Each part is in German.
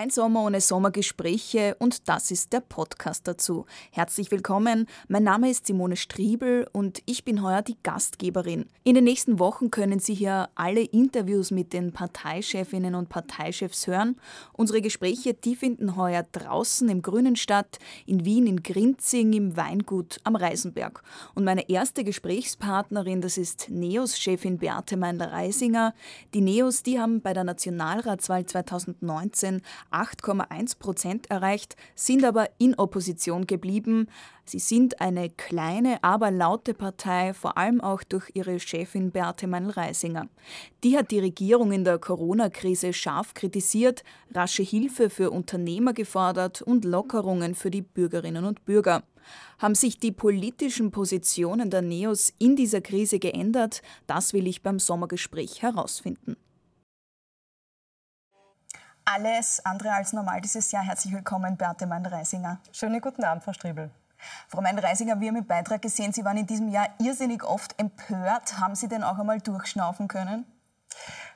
Kein Sommer ohne Sommergespräche und das ist der Podcast dazu. Herzlich willkommen, mein Name ist Simone Striebel und ich bin heuer die Gastgeberin. In den nächsten Wochen können Sie hier alle Interviews mit den Parteichefinnen und Parteichefs hören. Unsere Gespräche, die finden heuer draußen im Grünen statt, in Wien, in Grinzing, im Weingut am Reisenberg. Und meine erste Gesprächspartnerin, das ist NEOS-Chefin Beate Meindl-Reisinger. Die NEOS, die haben bei der Nationalratswahl 2019 8,1 Prozent erreicht, sind aber in Opposition geblieben. Sie sind eine kleine, aber laute Partei, vor allem auch durch ihre Chefin Beate Meinl-Reisinger. Die hat die Regierung in der Corona-Krise scharf kritisiert, rasche Hilfe für Unternehmer gefordert und Lockerungen für die Bürgerinnen und Bürger. Haben sich die politischen Positionen der Neos in dieser Krise geändert? Das will ich beim Sommergespräch herausfinden alles andere als normal dieses Jahr. Herzlich willkommen, Beate Meindl-Reisinger. Schönen guten Abend, Frau Striebel. Frau Meindl-Reisinger, wir haben im Beitrag gesehen, Sie waren in diesem Jahr irrsinnig oft empört. Haben Sie denn auch einmal durchschnaufen können?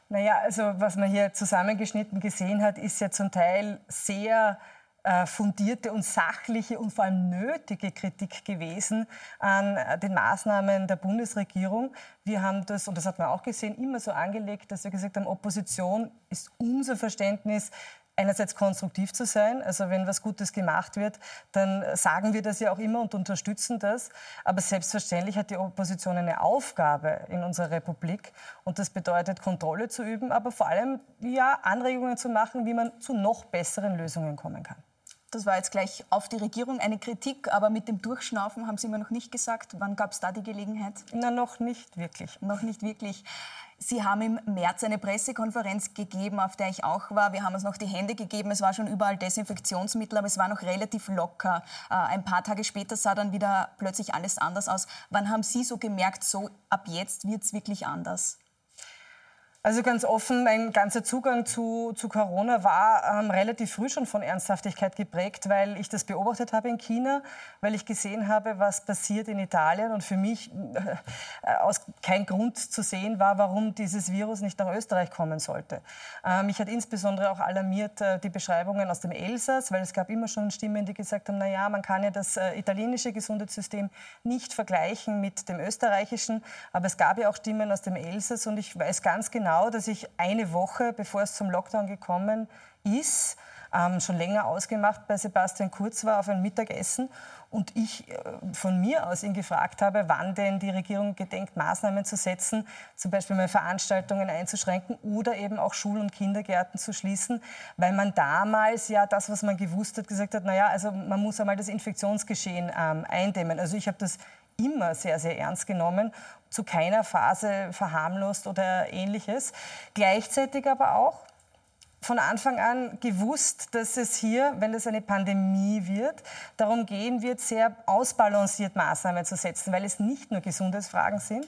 Naja, also was man hier zusammengeschnitten gesehen hat, ist ja zum Teil sehr fundierte und sachliche und vor allem nötige Kritik gewesen an äh, den Maßnahmen der Bundesregierung. Wir haben das, und das hat man auch gesehen, immer so angelegt, dass wir gesagt haben, Opposition ist unser Verständnis einerseits konstruktiv zu sein. Also wenn was Gutes gemacht wird, dann sagen wir das ja auch immer und unterstützen das. Aber selbstverständlich hat die Opposition eine Aufgabe in unserer Republik. Und das bedeutet, Kontrolle zu üben, aber vor allem ja, Anregungen zu machen, wie man zu noch besseren Lösungen kommen kann. Das war jetzt gleich auf die Regierung eine Kritik, aber mit dem Durchschnaufen haben Sie mir noch nicht gesagt. Wann gab es da die Gelegenheit? Na, noch nicht wirklich. Noch nicht wirklich. Sie haben im März eine Pressekonferenz gegeben, auf der ich auch war. Wir haben uns noch die Hände gegeben. Es war schon überall Desinfektionsmittel, aber es war noch relativ locker. Äh, ein paar Tage später sah dann wieder plötzlich alles anders aus. Wann haben Sie so gemerkt, so ab jetzt wird es wirklich anders? Also ganz offen, mein ganzer Zugang zu, zu Corona war ähm, relativ früh schon von Ernsthaftigkeit geprägt, weil ich das beobachtet habe in China, weil ich gesehen habe, was passiert in Italien und für mich äh, aus kein Grund zu sehen war, warum dieses Virus nicht nach Österreich kommen sollte. Äh, mich hat insbesondere auch alarmiert äh, die Beschreibungen aus dem Elsass, weil es gab immer schon Stimmen, die gesagt haben, na ja, man kann ja das äh, italienische Gesundheitssystem nicht vergleichen mit dem österreichischen, aber es gab ja auch Stimmen aus dem Elsass und ich weiß ganz genau, genau, dass ich eine Woche, bevor es zum Lockdown gekommen ist, ähm, schon länger ausgemacht bei Sebastian Kurz war auf ein Mittagessen und ich äh, von mir aus ihn gefragt habe, wann denn die Regierung gedenkt, Maßnahmen zu setzen, zum Beispiel mal Veranstaltungen einzuschränken oder eben auch Schul- und Kindergärten zu schließen, weil man damals ja das, was man gewusst hat, gesagt hat, naja, also man muss einmal das Infektionsgeschehen ähm, eindämmen. Also ich habe das immer sehr, sehr ernst genommen, zu keiner Phase verharmlost oder ähnliches. Gleichzeitig aber auch von Anfang an gewusst, dass es hier, wenn es eine Pandemie wird, darum gehen wird, sehr ausbalanciert Maßnahmen zu setzen, weil es nicht nur Gesundheitsfragen sind,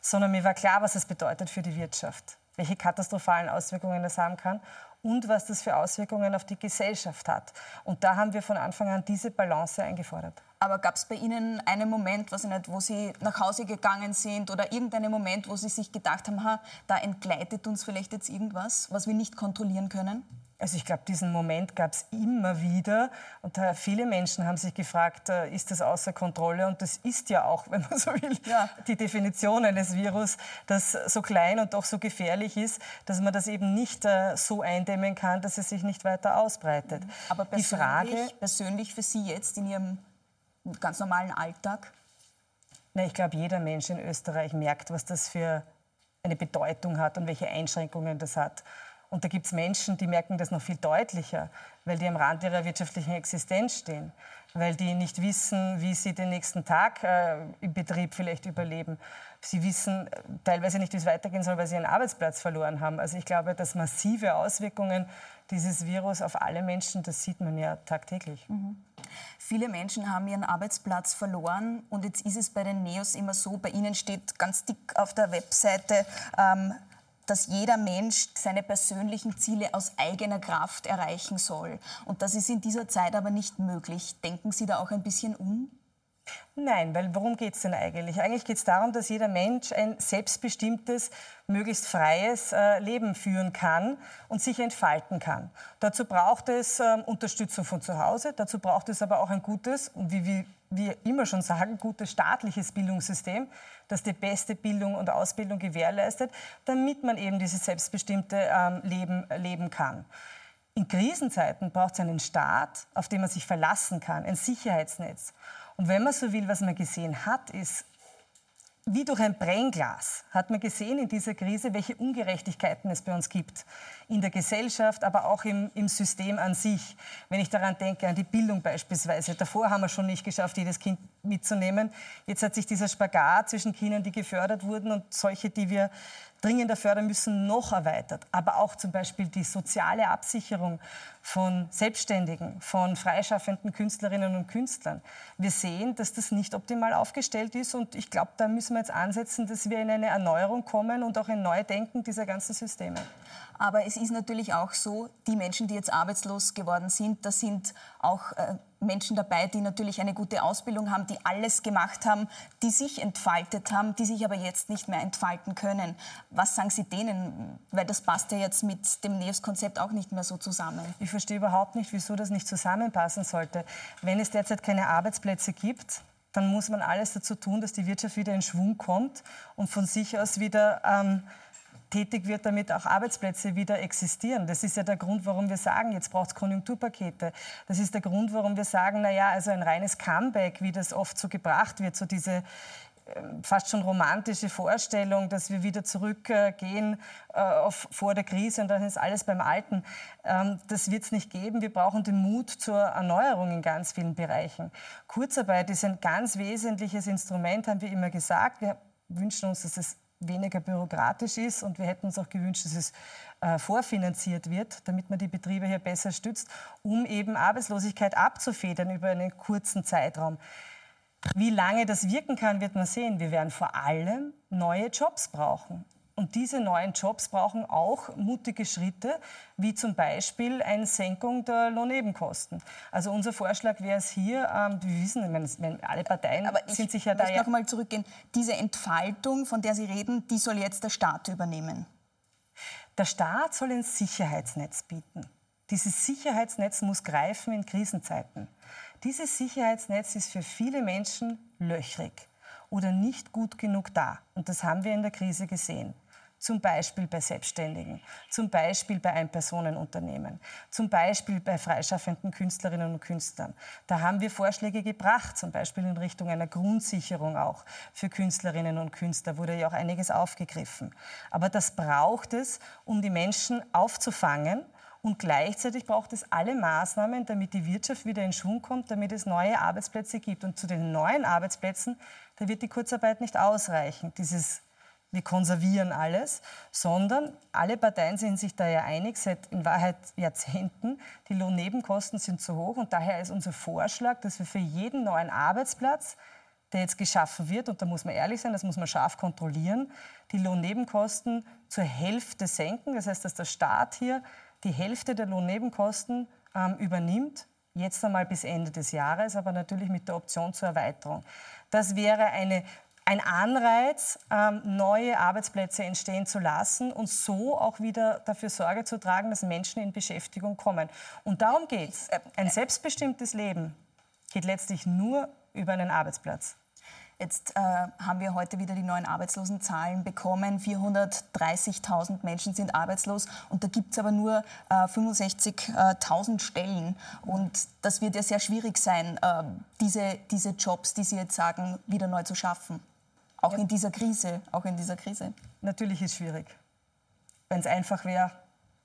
sondern mir war klar, was es bedeutet für die Wirtschaft, welche katastrophalen Auswirkungen das haben kann und was das für Auswirkungen auf die Gesellschaft hat. Und da haben wir von Anfang an diese Balance eingefordert. Aber gab es bei Ihnen einen Moment, was ich nicht, wo Sie nach Hause gegangen sind oder irgendeinen Moment, wo Sie sich gedacht haben, ha, da entgleitet uns vielleicht jetzt irgendwas, was wir nicht kontrollieren können? Also ich glaube, diesen Moment gab es immer wieder. Und äh, viele Menschen haben sich gefragt, äh, ist das außer Kontrolle? Und das ist ja auch, wenn man so will, ja. die Definition eines Virus, das so klein und doch so gefährlich ist, dass man das eben nicht äh, so eindämmen kann, dass es sich nicht weiter ausbreitet. Aber persönlich, die Frage, persönlich für Sie jetzt in Ihrem ganz normalen Alltag? Na, ich glaube, jeder Mensch in Österreich merkt, was das für eine Bedeutung hat und welche Einschränkungen das hat. Und da gibt es Menschen, die merken das noch viel deutlicher, weil die am Rand ihrer wirtschaftlichen Existenz stehen, weil die nicht wissen, wie sie den nächsten Tag äh, im Betrieb vielleicht überleben. Sie wissen äh, teilweise nicht, wie es weitergehen soll, weil sie ihren Arbeitsplatz verloren haben. Also ich glaube, dass massive Auswirkungen dieses Virus auf alle Menschen, das sieht man ja tagtäglich. Mhm. Viele Menschen haben ihren Arbeitsplatz verloren und jetzt ist es bei den Neos immer so, bei Ihnen steht ganz dick auf der Webseite, ähm, dass jeder Mensch seine persönlichen Ziele aus eigener Kraft erreichen soll. Und das ist in dieser Zeit aber nicht möglich. Denken Sie da auch ein bisschen um? Nein, weil worum geht es denn eigentlich? Eigentlich geht es darum, dass jeder Mensch ein selbstbestimmtes, möglichst freies äh, Leben führen kann und sich entfalten kann. Dazu braucht es äh, Unterstützung von zu Hause, dazu braucht es aber auch ein gutes, wie, wie wir immer schon sagen, gutes staatliches Bildungssystem, das die beste Bildung und Ausbildung gewährleistet, damit man eben dieses selbstbestimmte ähm, Leben leben kann. In Krisenzeiten braucht es einen Staat, auf den man sich verlassen kann, ein Sicherheitsnetz. Und wenn man so will, was man gesehen hat, ist, wie durch ein Brennglas hat man gesehen in dieser Krise, welche Ungerechtigkeiten es bei uns gibt. In der Gesellschaft, aber auch im, im, System an sich. Wenn ich daran denke, an die Bildung beispielsweise. Davor haben wir schon nicht geschafft, jedes Kind mitzunehmen. Jetzt hat sich dieser Spagat zwischen Kindern, die gefördert wurden und solche, die wir dringender fördern müssen, noch erweitert. Aber auch zum Beispiel die soziale Absicherung von Selbstständigen, von freischaffenden Künstlerinnen und Künstlern. Wir sehen, dass das nicht optimal aufgestellt ist und ich glaube, da müssen wir jetzt ansetzen, dass wir in eine Erneuerung kommen und auch ein Neudenken dieser ganzen Systeme. Aber es ist natürlich auch so, die Menschen, die jetzt arbeitslos geworden sind, das sind auch äh, Menschen dabei, die natürlich eine gute Ausbildung haben, die alles gemacht haben, die sich entfaltet haben, die sich aber jetzt nicht mehr entfalten können. Was sagen Sie denen? Weil das passt ja jetzt mit dem NEOS-Konzept auch nicht mehr so zusammen. Ich verstehe überhaupt nicht, wieso das nicht zusammenpassen sollte. Wenn es derzeit keine Arbeitsplätze gibt, dann muss man alles dazu tun, dass die Wirtschaft wieder in Schwung kommt und von sich aus wieder ähm, tätig wird, damit auch Arbeitsplätze wieder existieren. Das ist ja der Grund, warum wir sagen, jetzt braucht es Konjunkturpakete. Das ist der Grund, warum wir sagen, naja, also ein reines Comeback, wie das oft so gebracht wird, so diese ähm, fast schon romantische Vorstellung, dass wir wieder zurückgehen äh, auf vor der Krise und dann ist alles beim Alten. Ähm, das wird es nicht geben. Wir brauchen den Mut zur Erneuerung in ganz vielen Bereichen. Kurzarbeit ist ein ganz wesentliches Instrument, haben wir immer gesagt. Wir wünschen uns, dass es weniger bürokratisch ist. Und wir hätten uns auch gewünscht, dass es äh, vorfinanziert wird, damit man die Betriebe hier besser stützt, um eben Arbeitslosigkeit abzufedern über einen kurzen Zeitraum. Wie lange das wirken kann, wird man sehen. Wir werden vor allem neue Jobs brauchen. Und diese neuen Jobs brauchen auch mutige Schritte, wie zum Beispiel eine Senkung der Lohnnebenkosten. Also unser Vorschlag wäre es hier, ähm, wir wissen, wenn alle Parteien Aber sind sich ja da... Ich möchte noch mal zurückgehen. Diese Entfaltung, von der Sie reden, die soll jetzt der Staat übernehmen. Der Staat soll ein Sicherheitsnetz bieten. Dieses Sicherheitsnetz muss greifen in Krisenzeiten. Dieses Sicherheitsnetz ist für viele Menschen löchrig oder nicht gut genug da. Und das haben wir in der Krise gesehen zum Beispiel bei Selbstständigen, zum Beispiel bei Einpersonenunternehmen, zum Beispiel bei freischaffenden Künstlerinnen und Künstlern. Da haben wir Vorschläge gebracht, zum Beispiel in Richtung einer Grundsicherung auch für Künstlerinnen und Künstler, wurde ja auch einiges aufgegriffen. Aber das braucht es, um die Menschen aufzufangen. Und gleichzeitig braucht es alle Maßnahmen, damit die Wirtschaft wieder in Schwung kommt, damit es neue Arbeitsplätze gibt. Und zu den neuen Arbeitsplätzen, da wird die Kurzarbeit nicht ausreichen. Dieses wir konservieren alles, sondern alle Parteien sind sich da ja einig, seit in Wahrheit Jahrzehnten, die Lohnnebenkosten sind zu hoch und daher ist unser Vorschlag, dass wir für jeden neuen Arbeitsplatz, der jetzt geschaffen wird, und da muss man ehrlich sein, das muss man scharf kontrollieren, die Lohnnebenkosten zur Hälfte senken. Das heißt, dass der Staat hier die Hälfte der Lohnnebenkosten ähm, übernimmt, jetzt einmal bis Ende des Jahres, aber natürlich mit der Option zur Erweiterung. Das wäre eine ein Anreiz, ähm, neue Arbeitsplätze entstehen zu lassen und so auch wieder dafür Sorge zu tragen, dass Menschen in Beschäftigung kommen. Und darum geht es. Ein selbstbestimmtes Leben geht letztlich nur über einen Arbeitsplatz. Jetzt äh, haben wir heute wieder die neuen Arbeitslosenzahlen bekommen. 430.000 Menschen sind arbeitslos und da gibt es aber nur äh, 65.000 Stellen. Und das wird ja sehr schwierig sein, äh, diese, diese Jobs, die Sie jetzt sagen, wieder neu zu schaffen. Auch ja. in dieser Krise, auch in dieser Krise. Natürlich ist es schwierig. Wenn es einfach wäre,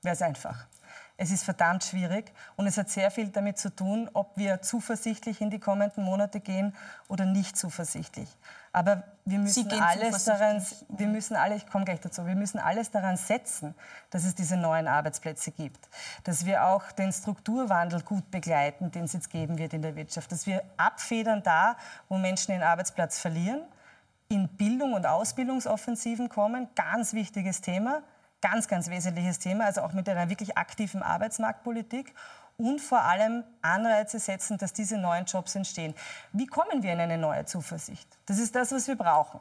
wäre es einfach. Es ist verdammt schwierig und es hat sehr viel damit zu tun, ob wir zuversichtlich in die kommenden Monate gehen oder nicht zuversichtlich. Aber wir müssen alles daran, wir müssen alle, ich komme gleich dazu, wir müssen alles daran setzen, dass es diese neuen Arbeitsplätze gibt, dass wir auch den Strukturwandel gut begleiten, den es jetzt geben wird in der Wirtschaft, dass wir abfedern da, wo Menschen den Arbeitsplatz verlieren in Bildung und Ausbildungsoffensiven kommen. Ganz wichtiges Thema, ganz, ganz wesentliches Thema, also auch mit einer wirklich aktiven Arbeitsmarktpolitik und vor allem Anreize setzen, dass diese neuen Jobs entstehen. Wie kommen wir in eine neue Zuversicht? Das ist das, was wir brauchen.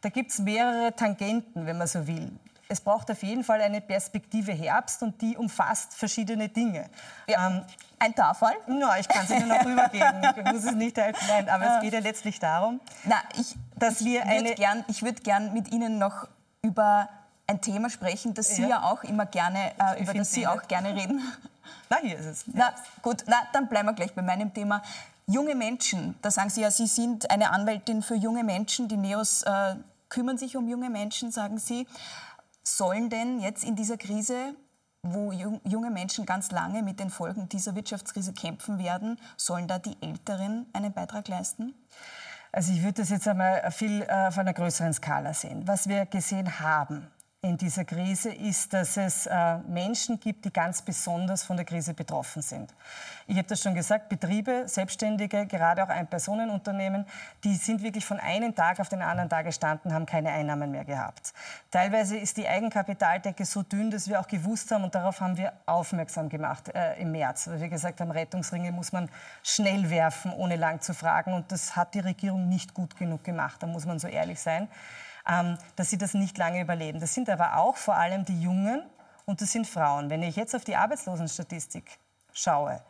Da gibt es mehrere Tangenten, wenn man so will. Es braucht auf jeden Fall eine Perspektive Herbst und die umfasst verschiedene Dinge. Ja. Ähm, ein Tafel? No, ich kann es Ihnen noch rübergeben. Ich muss es nicht helfen. Nein, aber es geht ja letztlich darum, Na, ich, dass wir eine... Gern, ich würde gern mit Ihnen noch über ein Thema sprechen, das Sie ja, ja auch immer gerne, äh, über das Sie auch gerne reden. Na, hier ist es. Na, gut, na, dann bleiben wir gleich bei meinem Thema. Junge Menschen, da sagen Sie ja, Sie sind eine Anwältin für junge Menschen. Die NEOS äh, kümmern sich um junge Menschen, sagen Sie. Sollen denn jetzt in dieser Krise, wo junge Menschen ganz lange mit den Folgen dieser Wirtschaftskrise kämpfen werden, sollen da die Älteren einen Beitrag leisten? Also ich würde das jetzt einmal viel äh, auf einer größeren Skala sehen. Was wir gesehen haben, in dieser Krise ist, dass es äh, Menschen gibt, die ganz besonders von der Krise betroffen sind. Ich habe das schon gesagt, Betriebe, Selbstständige, gerade auch Ein-Personen-Unternehmen, die sind wirklich von einem Tag auf den anderen Tag gestanden, haben keine Einnahmen mehr gehabt. Teilweise ist die Eigenkapitaldecke so dünn, dass wir auch gewusst haben, und darauf haben wir aufmerksam gemacht äh, im März, weil wir gesagt haben, Rettungsringe muss man schnell werfen, ohne lang zu fragen. Und das hat die Regierung nicht gut genug gemacht, da muss man so ehrlich sein. Ähm, dass sie das nicht lange überleben. Das sind aber auch vor allem die Jungen und das sind Frauen. Wenn ich jetzt auf die Arbeitslosenstatistik schaue,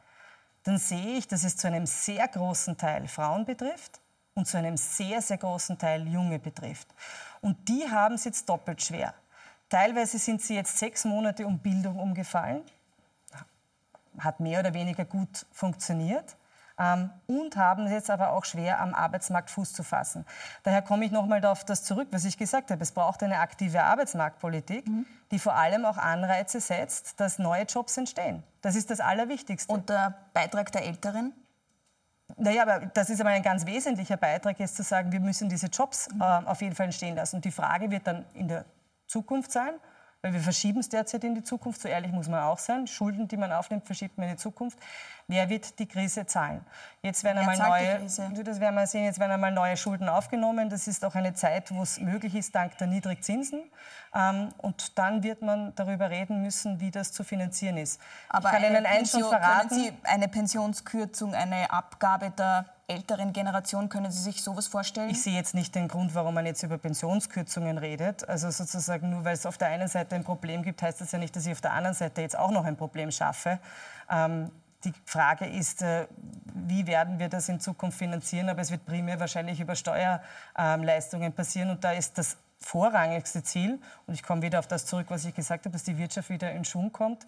dann sehe ich, dass es zu einem sehr großen Teil Frauen betrifft und zu einem sehr, sehr großen Teil Junge betrifft. Und die haben es jetzt doppelt schwer. Teilweise sind sie jetzt sechs Monate um Bildung umgefallen, hat mehr oder weniger gut funktioniert ähm, und haben es jetzt aber auch schwer, am Arbeitsmarkt Fuß zu fassen. Daher komme ich nochmal auf das zurück, was ich gesagt habe. Es braucht eine aktive Arbeitsmarktpolitik, mhm. die vor allem auch Anreize setzt, dass neue Jobs entstehen. Das ist das Allerwichtigste. Und der Beitrag der Älteren? Naja, aber das ist aber ein ganz wesentlicher Beitrag, jetzt zu sagen, wir müssen diese Jobs äh, auf jeden Fall entstehen lassen. Und die Frage wird dann in der Zukunft sein, weil wir verschieben es derzeit in die Zukunft, so ehrlich muss man auch sein. Schulden, die man aufnimmt, verschiebt man in die Zukunft. Wer wird die Krise zahlen? Jetzt werden einmal neue, das werden wir sehen, jetzt werden einmal neue Schulden aufgenommen. Das ist auch eine Zeit, wo es möglich ist, dank der Niedrigzinsen. Ähm, und dann wird man darüber reden müssen, wie das zu finanzieren ist. Aber ich kann Ihnen eins schon verraten. Können Sie eine Pensionskürzung, eine Abgabe der älteren Generation, können Sie sich sowas vorstellen? Ich sehe jetzt nicht den Grund, warum man jetzt über Pensionskürzungen redet. Also sozusagen nur weil es auf der einen Seite ein Problem gibt, heißt das ja nicht, dass ich auf der anderen Seite jetzt auch noch ein Problem schaffe. Ähm, die Frage ist, äh, wie werden wir das in Zukunft finanzieren? Aber es wird primär wahrscheinlich über Steuerleistungen passieren. Und da ist das vorrangigste Ziel, und ich komme wieder auf das zurück, was ich gesagt habe, dass die Wirtschaft wieder in Schwung kommt,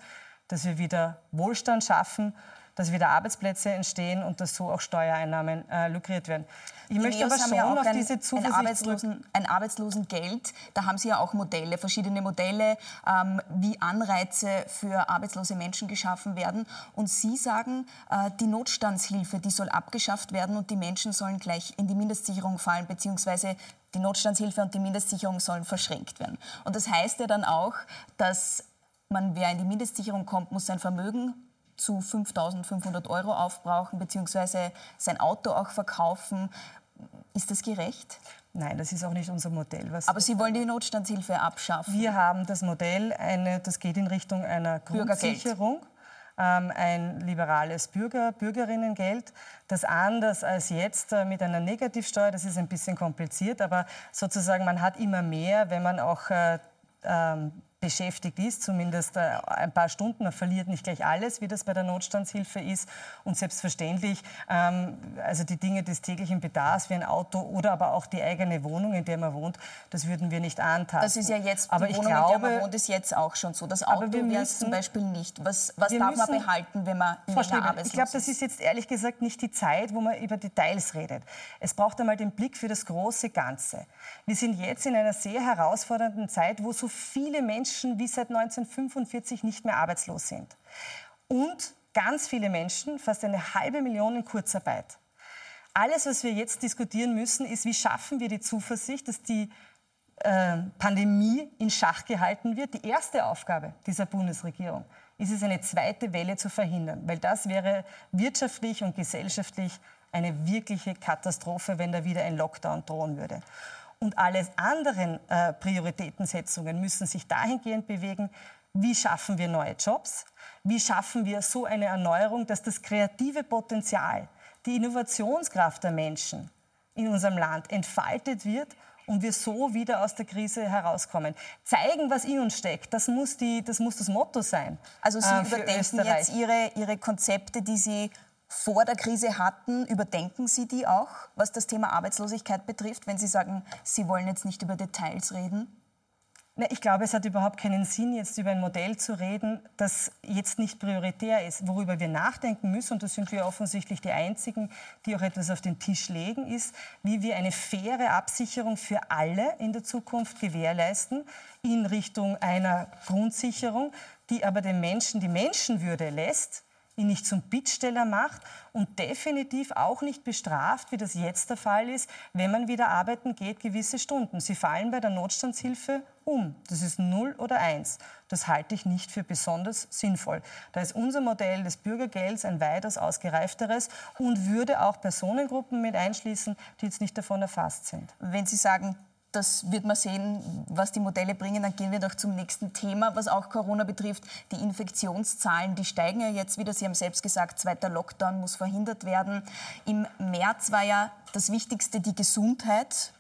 dass wir wieder Wohlstand schaffen dass wieder Arbeitsplätze entstehen und dass so auch Steuereinnahmen äh, lukriert werden. Ich die möchte Neos aber schon ja auf ein, diese Zuversicht ein, Arbeitslosen, ein Arbeitslosengeld. Da haben Sie ja auch Modelle, verschiedene Modelle, ähm, wie Anreize für arbeitslose Menschen geschaffen werden. Und Sie sagen, äh, die Notstandshilfe, die soll abgeschafft werden und die Menschen sollen gleich in die Mindestsicherung fallen, beziehungsweise die Notstandshilfe und die Mindestsicherung sollen verschränkt werden. Und das heißt ja dann auch, dass man, wer in die Mindestsicherung kommt, muss sein Vermögen zu 5.500 Euro aufbrauchen bzw. sein Auto auch verkaufen. Ist das gerecht? Nein, das ist auch nicht unser Modell. Was Aber Sie wollen die Notstandshilfe abschaffen? Wir haben das Modell, eine, das geht in Richtung einer Grundsicherung. Ähm, ein liberales Bürger, Bürgerinnengeld, das anders als jetzt äh, mit einer Negativsteuer, das ist ein bisschen kompliziert, aber sozusagen man hat immer mehr, wenn man auch äh, ähm, beschäftigt ist, zumindest äh, ein paar Stunden. Man verliert nicht gleich alles, wie das bei der Notstandshilfe ist. Und selbstverständlich, ähm, also die Dinge des täglichen Bedarfs wie ein Auto oder aber auch die eigene Wohnung, in der man wohnt, das würden wir nicht antasten. Das ist ja jetzt, aber die Wohnung, glaube, in der man wohnt, ist jetzt auch schon so. Das Auto wäre zum Beispiel nicht. Was, was darf müssen, man behalten, wenn man der Arbeit Ich glaube, das ist jetzt ehrlich gesagt nicht die Zeit, wo man über Details redet. Es braucht einmal den Blick für das große Ganze. Wir sind jetzt in einer sehr herausfordernden Zeit, wo so viele Menschen Menschen wie seit 1945 nicht mehr arbeitslos sind. Und ganz viele Menschen, fast eine halbe Million in Kurzarbeit. Alles, was wir jetzt diskutieren müssen, ist, wie schaffen wir die Zuversicht, dass die äh, Pandemie in Schach gehalten wird. Die erste Aufgabe dieser Bundesregierung ist es, eine zweite Welle zu verhindern, weil das wäre wirtschaftlich und gesellschaftlich eine wirkliche Katastrophe, wenn da wieder ein Lockdown drohen würde. Und alle anderen äh, Prioritätensetzungen müssen sich dahingehend bewegen, wie schaffen wir neue Jobs, wie schaffen wir so eine Erneuerung, dass das kreative Potenzial, die Innovationskraft der Menschen in unserem Land entfaltet wird und wir so wieder aus der Krise herauskommen. Zeigen, was in uns steckt, das muss, die, das, muss das Motto sein. Also Sie äh, überdenken jetzt Ihre, Ihre Konzepte, die Sie vor der Krise hatten, überdenken Sie die auch, was das Thema Arbeitslosigkeit betrifft, wenn Sie sagen, Sie wollen jetzt nicht über Details reden? Ich glaube, es hat überhaupt keinen Sinn, jetzt über ein Modell zu reden, das jetzt nicht prioritär ist. Worüber wir nachdenken müssen, und da sind wir offensichtlich die Einzigen, die auch etwas auf den Tisch legen, ist, wie wir eine faire Absicherung für alle in der Zukunft gewährleisten in Richtung einer Grundsicherung, die aber den Menschen die Menschenwürde lässt, ihn nicht zum Bittsteller macht und definitiv auch nicht bestraft, wie das jetzt der Fall ist, wenn man wieder arbeiten geht, gewisse Stunden. Sie fallen bei der Notstandshilfe um. Das ist 0 oder 1. Das halte ich nicht für besonders sinnvoll. Da ist unser Modell des Bürgergelds ein weitaus ausgereifteres und würde auch Personengruppen mit einschließen, die jetzt nicht davon erfasst sind. Wenn Sie sagen, das wird man sehen, was die Modelle bringen. Dann gehen wir doch zum nächsten Thema, was auch Corona betrifft. Die Infektionszahlen, die steigen ja jetzt wieder. Sie haben selbst gesagt, zweiter Lockdown muss verhindert werden. Im März war ja das Wichtigste die Gesundheit.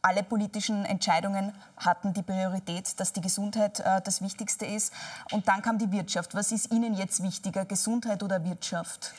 Alle politischen Entscheidungen hatten die Priorität, dass die Gesundheit äh, das Wichtigste ist. Und dann kam die Wirtschaft. Was ist Ihnen jetzt wichtiger, Gesundheit oder Wirtschaft?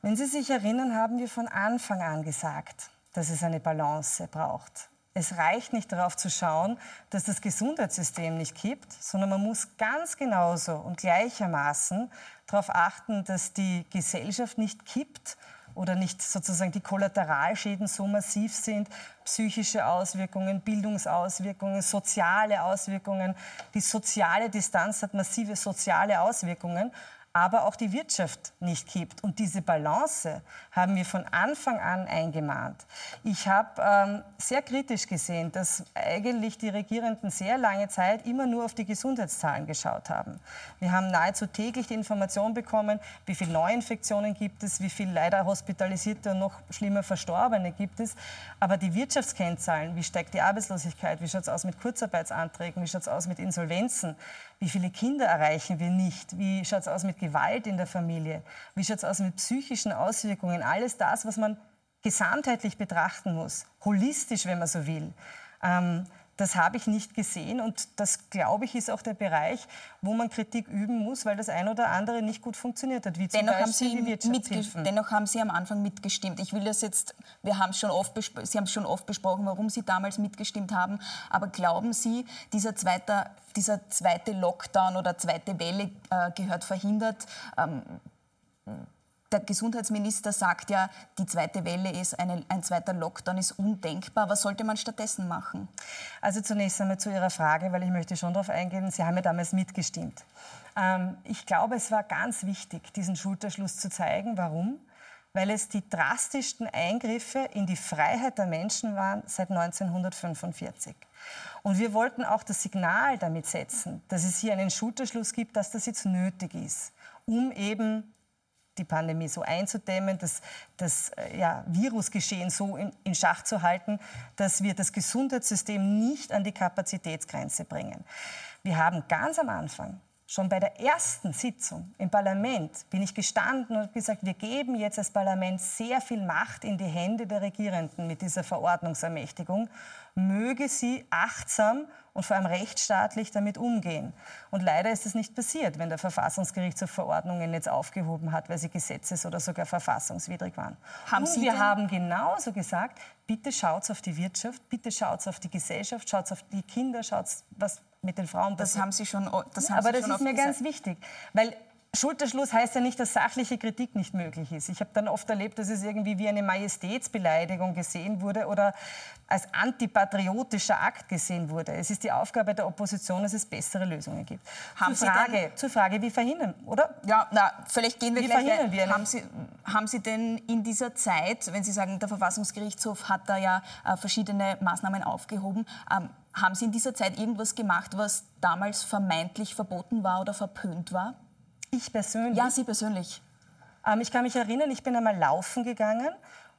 Wenn Sie sich erinnern, haben wir von Anfang an gesagt, dass es eine Balance braucht. Es reicht nicht darauf zu schauen, dass das Gesundheitssystem nicht kippt, sondern man muss ganz genauso und gleichermaßen darauf achten, dass die Gesellschaft nicht kippt oder nicht sozusagen die Kollateralschäden so massiv sind, psychische Auswirkungen, Bildungsauswirkungen, soziale Auswirkungen. Die soziale Distanz hat massive soziale Auswirkungen aber auch die Wirtschaft nicht kippt. Und diese Balance haben wir von Anfang an eingemahnt. Ich habe ähm, sehr kritisch gesehen, dass eigentlich die Regierenden sehr lange Zeit immer nur auf die Gesundheitszahlen geschaut haben. Wir haben nahezu täglich die Information bekommen, wie viele Neuinfektionen gibt es, wie viele leider Hospitalisierte und noch schlimmer Verstorbene gibt es. Aber die Wirtschaftskennzahlen, wie steigt die Arbeitslosigkeit, wie schaut es aus mit Kurzarbeitsanträgen, wie schaut es aus mit Insolvenzen, wie viele Kinder erreichen wir nicht? Wie schaut es aus mit Gewalt in der Familie? Wie schaut es aus mit psychischen Auswirkungen? Alles das, was man gesamtheitlich betrachten muss, holistisch, wenn man so will. Ähm, das habe ich nicht gesehen und das, glaube ich, ist auch der Bereich, wo man Kritik üben muss, weil das ein oder andere nicht gut funktioniert hat, wie zum dennoch Beispiel haben Sie die Wirtschaftshilfen. Dennoch haben Sie am Anfang mitgestimmt. Ich will das jetzt, wir haben schon oft Sie haben schon oft besprochen, warum Sie damals mitgestimmt haben, aber glauben Sie, dieser zweite, dieser zweite Lockdown oder zweite Welle äh, gehört verhindert? Ähm, der Gesundheitsminister sagt ja, die zweite Welle ist, eine, ein zweiter Lockdown ist undenkbar. Was sollte man stattdessen machen? Also zunächst einmal zu Ihrer Frage, weil ich möchte schon darauf eingehen, Sie haben ja damals mitgestimmt. Ähm, ich glaube, es war ganz wichtig, diesen Schulterschluss zu zeigen. Warum? Weil es die drastischsten Eingriffe in die Freiheit der Menschen waren seit 1945. Und wir wollten auch das Signal damit setzen, dass es hier einen Schulterschluss gibt, dass das jetzt nötig ist, um eben die Pandemie so einzudämmen, das, das äh, ja, Virusgeschehen so in, in Schach zu halten, dass wir das Gesundheitssystem nicht an die Kapazitätsgrenze bringen. Wir haben ganz am Anfang Schon bei der ersten Sitzung im Parlament bin ich gestanden und gesagt, wir geben jetzt als Parlament sehr viel Macht in die Hände der Regierenden mit dieser Verordnungsermächtigung. Möge sie achtsam und vor allem rechtsstaatlich damit umgehen. Und leider ist es nicht passiert, wenn der Verfassungsgerichtshof Verordnungen jetzt aufgehoben hat, weil sie gesetzes- oder sogar verfassungswidrig waren. Haben und wir haben genauso gesagt, bitte schaut auf die Wirtschaft, bitte schaut auf die Gesellschaft, schaut auf die Kinder, schaut was mit den Frauen Das haben Sie schon. Das haben aber Sie das ist mir ganz wichtig, weil Schulterschluss heißt ja nicht, dass sachliche Kritik nicht möglich ist. Ich habe dann oft erlebt, dass es irgendwie wie eine Majestätsbeleidigung gesehen wurde oder als antipatriotischer Akt gesehen wurde. Es ist die Aufgabe der Opposition, dass es bessere Lösungen gibt. Haben zur, Frage, denn, zur Frage, wie verhindern, oder? Ja, na, vielleicht gehen wir wie gleich. Verhindern wir haben, Sie, haben Sie denn in dieser Zeit, wenn Sie sagen, der Verfassungsgerichtshof hat da ja äh, verschiedene Maßnahmen aufgehoben, ähm, haben Sie in dieser Zeit irgendwas gemacht, was damals vermeintlich verboten war oder verpönt war? Ich persönlich? Ja, Sie persönlich. Ähm, ich kann mich erinnern, ich bin einmal laufen gegangen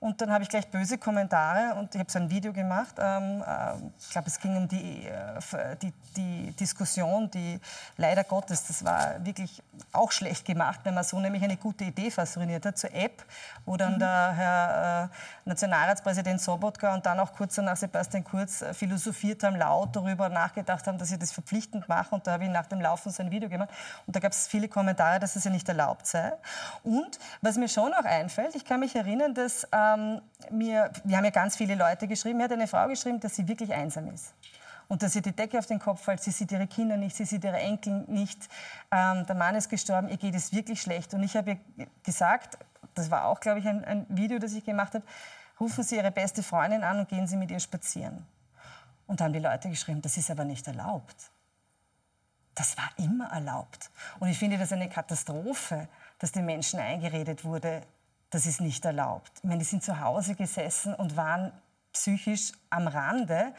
Und dann habe ich gleich böse Kommentare und ich habe so ein Video gemacht. Ähm, äh, ich glaube, es ging um die, äh, die, die, Diskussion, die leider Gottes, das war wirklich auch schlecht gemacht, wenn man so nämlich eine gute Idee fasziniert hat zur App, wo dann mhm. der Herr äh, Nationalratspräsident Sobotka und dann auch kurz danach Sebastian Kurz äh, philosophiert haben, laut darüber nachgedacht haben, dass sie das verpflichtend machen. Und da habe ich nach dem Laufen so ein Video gemacht. Und da gab es viele Kommentare, dass es ja nicht erlaubt sei. Und was mir schon auch einfällt, ich kann mich erinnern, dass äh, ähm, mir, wir haben ja ganz viele Leute geschrieben, mir hat eine Frau geschrieben, dass sie wirklich einsam ist. Und dass ihr die Decke auf den Kopf fällt, sie sieht ihre Kinder nicht, sie sieht ihre Enkel nicht, ähm, der Mann ist gestorben, ihr geht es wirklich schlecht. Und ich habe ihr gesagt, das war auch, glaube ich, ein, ein Video, das ich gemacht habe, rufen Sie Ihre beste Freundin an und gehen Sie mit ihr spazieren. Und da haben die Leute geschrieben, das ist aber nicht erlaubt. Das war immer erlaubt. Und ich finde das eine Katastrophe, dass den Menschen eingeredet wurde, das ist nicht erlaubt. Ich meine, die sind zu Hause gesessen und waren psychisch am Rande.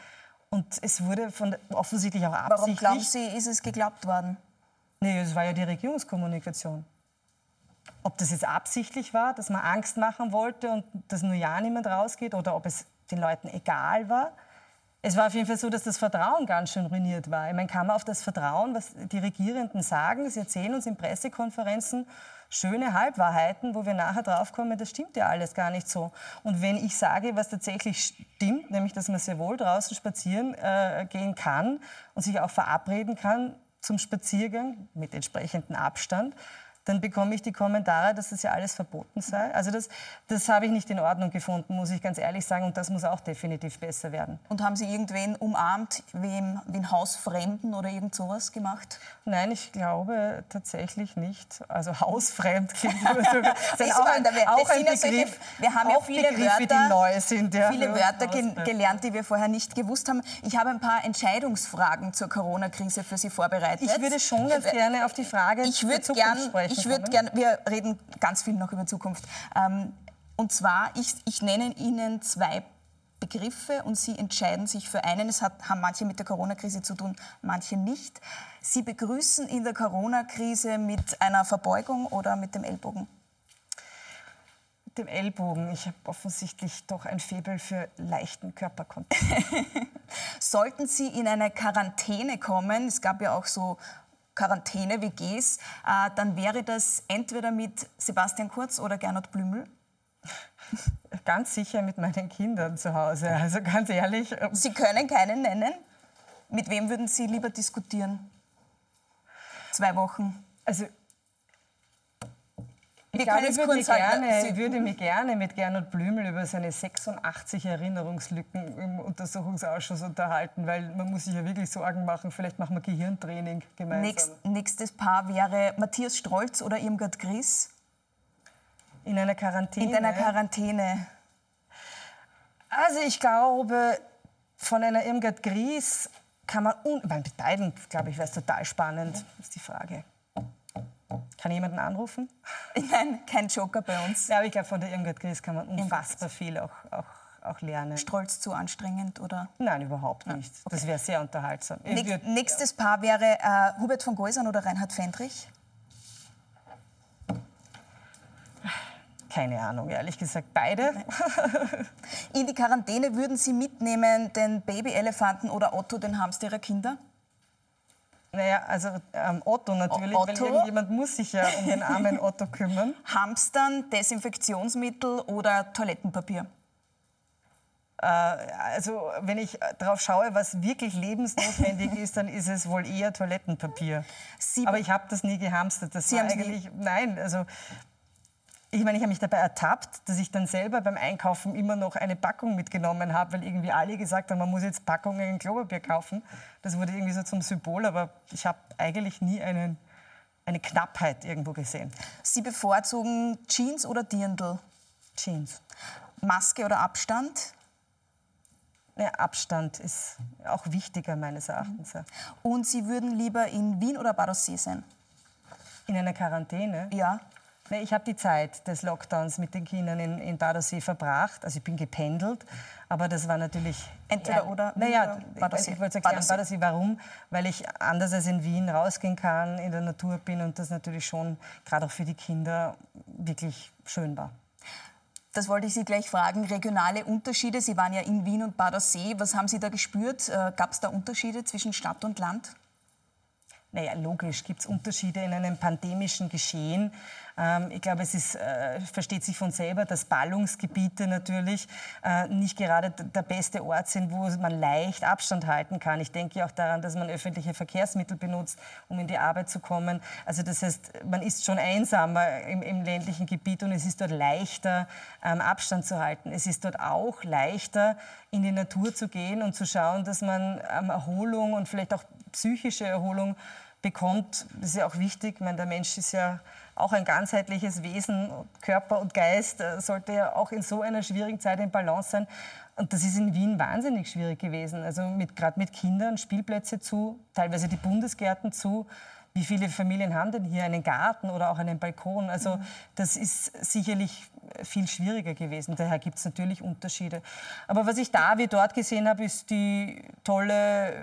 Und es wurde von, offensichtlich auch absichtlich... Warum glauben Sie, ist es geglaubt worden? Nee, es war ja die Regierungskommunikation. Ob das jetzt absichtlich war, dass man Angst machen wollte und dass nur ja niemand rausgeht oder ob es den Leuten egal war. Es war auf jeden Fall so, dass das Vertrauen ganz schön ruiniert war. Ich meine, kann man auf das Vertrauen, was die Regierenden sagen, sie erzählen uns in Pressekonferenzen schöne Halbwahrheiten, wo wir nachher draufkommen, das stimmt ja alles gar nicht so. Und wenn ich sage, was tatsächlich stimmt, nämlich dass man sehr wohl draußen spazieren äh, gehen kann und sich auch verabreden kann zum Spaziergang mit entsprechendem Abstand, dann bekomme ich die Kommentare, dass das ja alles verboten sei. Also das, das habe ich nicht in Ordnung gefunden, muss ich ganz ehrlich sagen. Und das muss auch definitiv besser werden. Und haben Sie irgendwen umarmt, wem, wen Hausfremden oder irgend sowas gemacht? Nein, ich glaube tatsächlich nicht. Also hausfremd klingt so. Das ist auch ein, auch ein Begriff, solche, wir haben ja viele Begriffe, Wörter, die neu sind. Ja. Viele Wörter ge gelernt, die wir vorher nicht gewusst haben. Ich habe ein paar Entscheidungsfragen zur Corona-Krise für Sie vorbereitet. Ich würde schon ganz gerne auf die Frage ich Zukunft gern, sprechen ich würde gerne, wir reden ganz viel noch über Zukunft. Ähm, und zwar, ich, ich nenne Ihnen zwei Begriffe und Sie entscheiden sich für einen. Es hat, haben manche mit der Corona-Krise zu tun, manche nicht. Sie begrüßen in der Corona-Krise mit einer Verbeugung oder mit dem Ellbogen? Mit dem Ellbogen. Ich habe offensichtlich doch ein Faible für leichten Körperkontakt. Sollten Sie in eine Quarantäne kommen, es gab ja auch so Quarantäne-WGs, äh, dann wäre das entweder mit Sebastian Kurz oder Gernot Blümel? Ganz sicher mit meinen Kindern zu Hause. Also ganz ehrlich. Ähm, Sie können keinen nennen? Mit wem würden Sie lieber diskutieren? Zwei Wochen. Also ich, glaube, ich, würde mich gerne, ich würde mich gerne mit Gernot Blümel über seine 86 Erinnerungslücken im Untersuchungsausschuss unterhalten, weil man muss sich ja wirklich Sorgen machen, vielleicht machen wir Gehirntraining gemeinsam. Nächst, nächstes Paar wäre Matthias Strolz oder Irmgard Gries? In einer Quarantäne? In einer Quarantäne. Also ich glaube, von einer Irmgard Gries kann man, mit beiden, glaube ich, wäre es total spannend, ist die Frage. Kann jemanden anrufen? Nein, kein Joker bei uns. Ja, aber ich glaube, von der Irmgard Gries kann man unfassbar viel auch, auch, auch lernen. Strolz zu anstrengend, oder? Nein, überhaupt nicht. Ja, okay. Das wäre sehr unterhaltsam. Nächst, würd, nächstes ja. Paar wäre äh, Hubert von Geusern oder Reinhard Fendrich? Keine Ahnung, ehrlich gesagt, beide. In die Quarantäne würden Sie mitnehmen den Babyelefanten oder Otto, den Hamster Ihrer Kinder? Naja, also ähm, Otto natürlich, Otto. weil irgendjemand muss sich ja um den armen Otto kümmern. Hamstern, Desinfektionsmittel oder Toilettenpapier? Äh, also wenn ich darauf schaue, was wirklich lebensnotwendig ist, dann ist es wohl eher Toilettenpapier. Sie Aber ich habe das nie gehamstert. Das Sie war eigentlich, nein, also ich meine, ich habe mich dabei ertappt, dass ich dann selber beim Einkaufen immer noch eine Packung mitgenommen habe, weil irgendwie alle gesagt haben, man muss jetzt Packungen Klopapier kaufen. Das wurde irgendwie so zum Symbol, aber ich habe eigentlich nie einen, eine Knappheit irgendwo gesehen. Sie bevorzugen Jeans oder Dirndl? Jeans. Maske oder Abstand? Ja, Abstand ist auch wichtiger meines Erachtens. Und Sie würden lieber in Wien oder Badossee sein? In einer Quarantäne? Ja. Ich habe die Zeit des Lockdowns mit den Kindern in, in Badersee verbracht. Also ich bin gependelt, aber das war natürlich... Entweder ja, oder? Naja, Badersee. ich wollte erklären, Badersee. Warum? Weil ich anders als in Wien rausgehen kann, in der Natur bin und das natürlich schon, gerade auch für die Kinder, wirklich schön war. Das wollte ich Sie gleich fragen. Regionale Unterschiede. Sie waren ja in Wien und Badersee. Was haben Sie da gespürt? Äh, Gab es da Unterschiede zwischen Stadt und Land? Naja, logisch gibt es Unterschiede in einem pandemischen Geschehen. Ähm, ich glaube, es ist, äh, versteht sich von selber, dass Ballungsgebiete natürlich äh, nicht gerade der beste Ort sind, wo man leicht Abstand halten kann. Ich denke auch daran, dass man öffentliche Verkehrsmittel benutzt, um in die Arbeit zu kommen. Also das heißt, man ist schon einsamer im, im ländlichen Gebiet und es ist dort leichter, ähm, Abstand zu halten. Es ist dort auch leichter, in die Natur zu gehen und zu schauen, dass man ähm, Erholung und vielleicht auch psychische Erholung bekommt. Das ist ja auch wichtig. Ich meine, der Mensch ist ja auch ein ganzheitliches Wesen. Körper und Geist äh, sollte ja auch in so einer schwierigen Zeit in Balance sein. Und das ist in Wien wahnsinnig schwierig gewesen. Also gerade mit Kindern, Spielplätze zu, teilweise die Bundesgärten zu. Wie viele Familien haben denn hier einen Garten oder auch einen Balkon? Also das ist sicherlich viel schwieriger gewesen. Daher gibt es natürlich Unterschiede. Aber was ich da wie dort gesehen habe, ist die tolle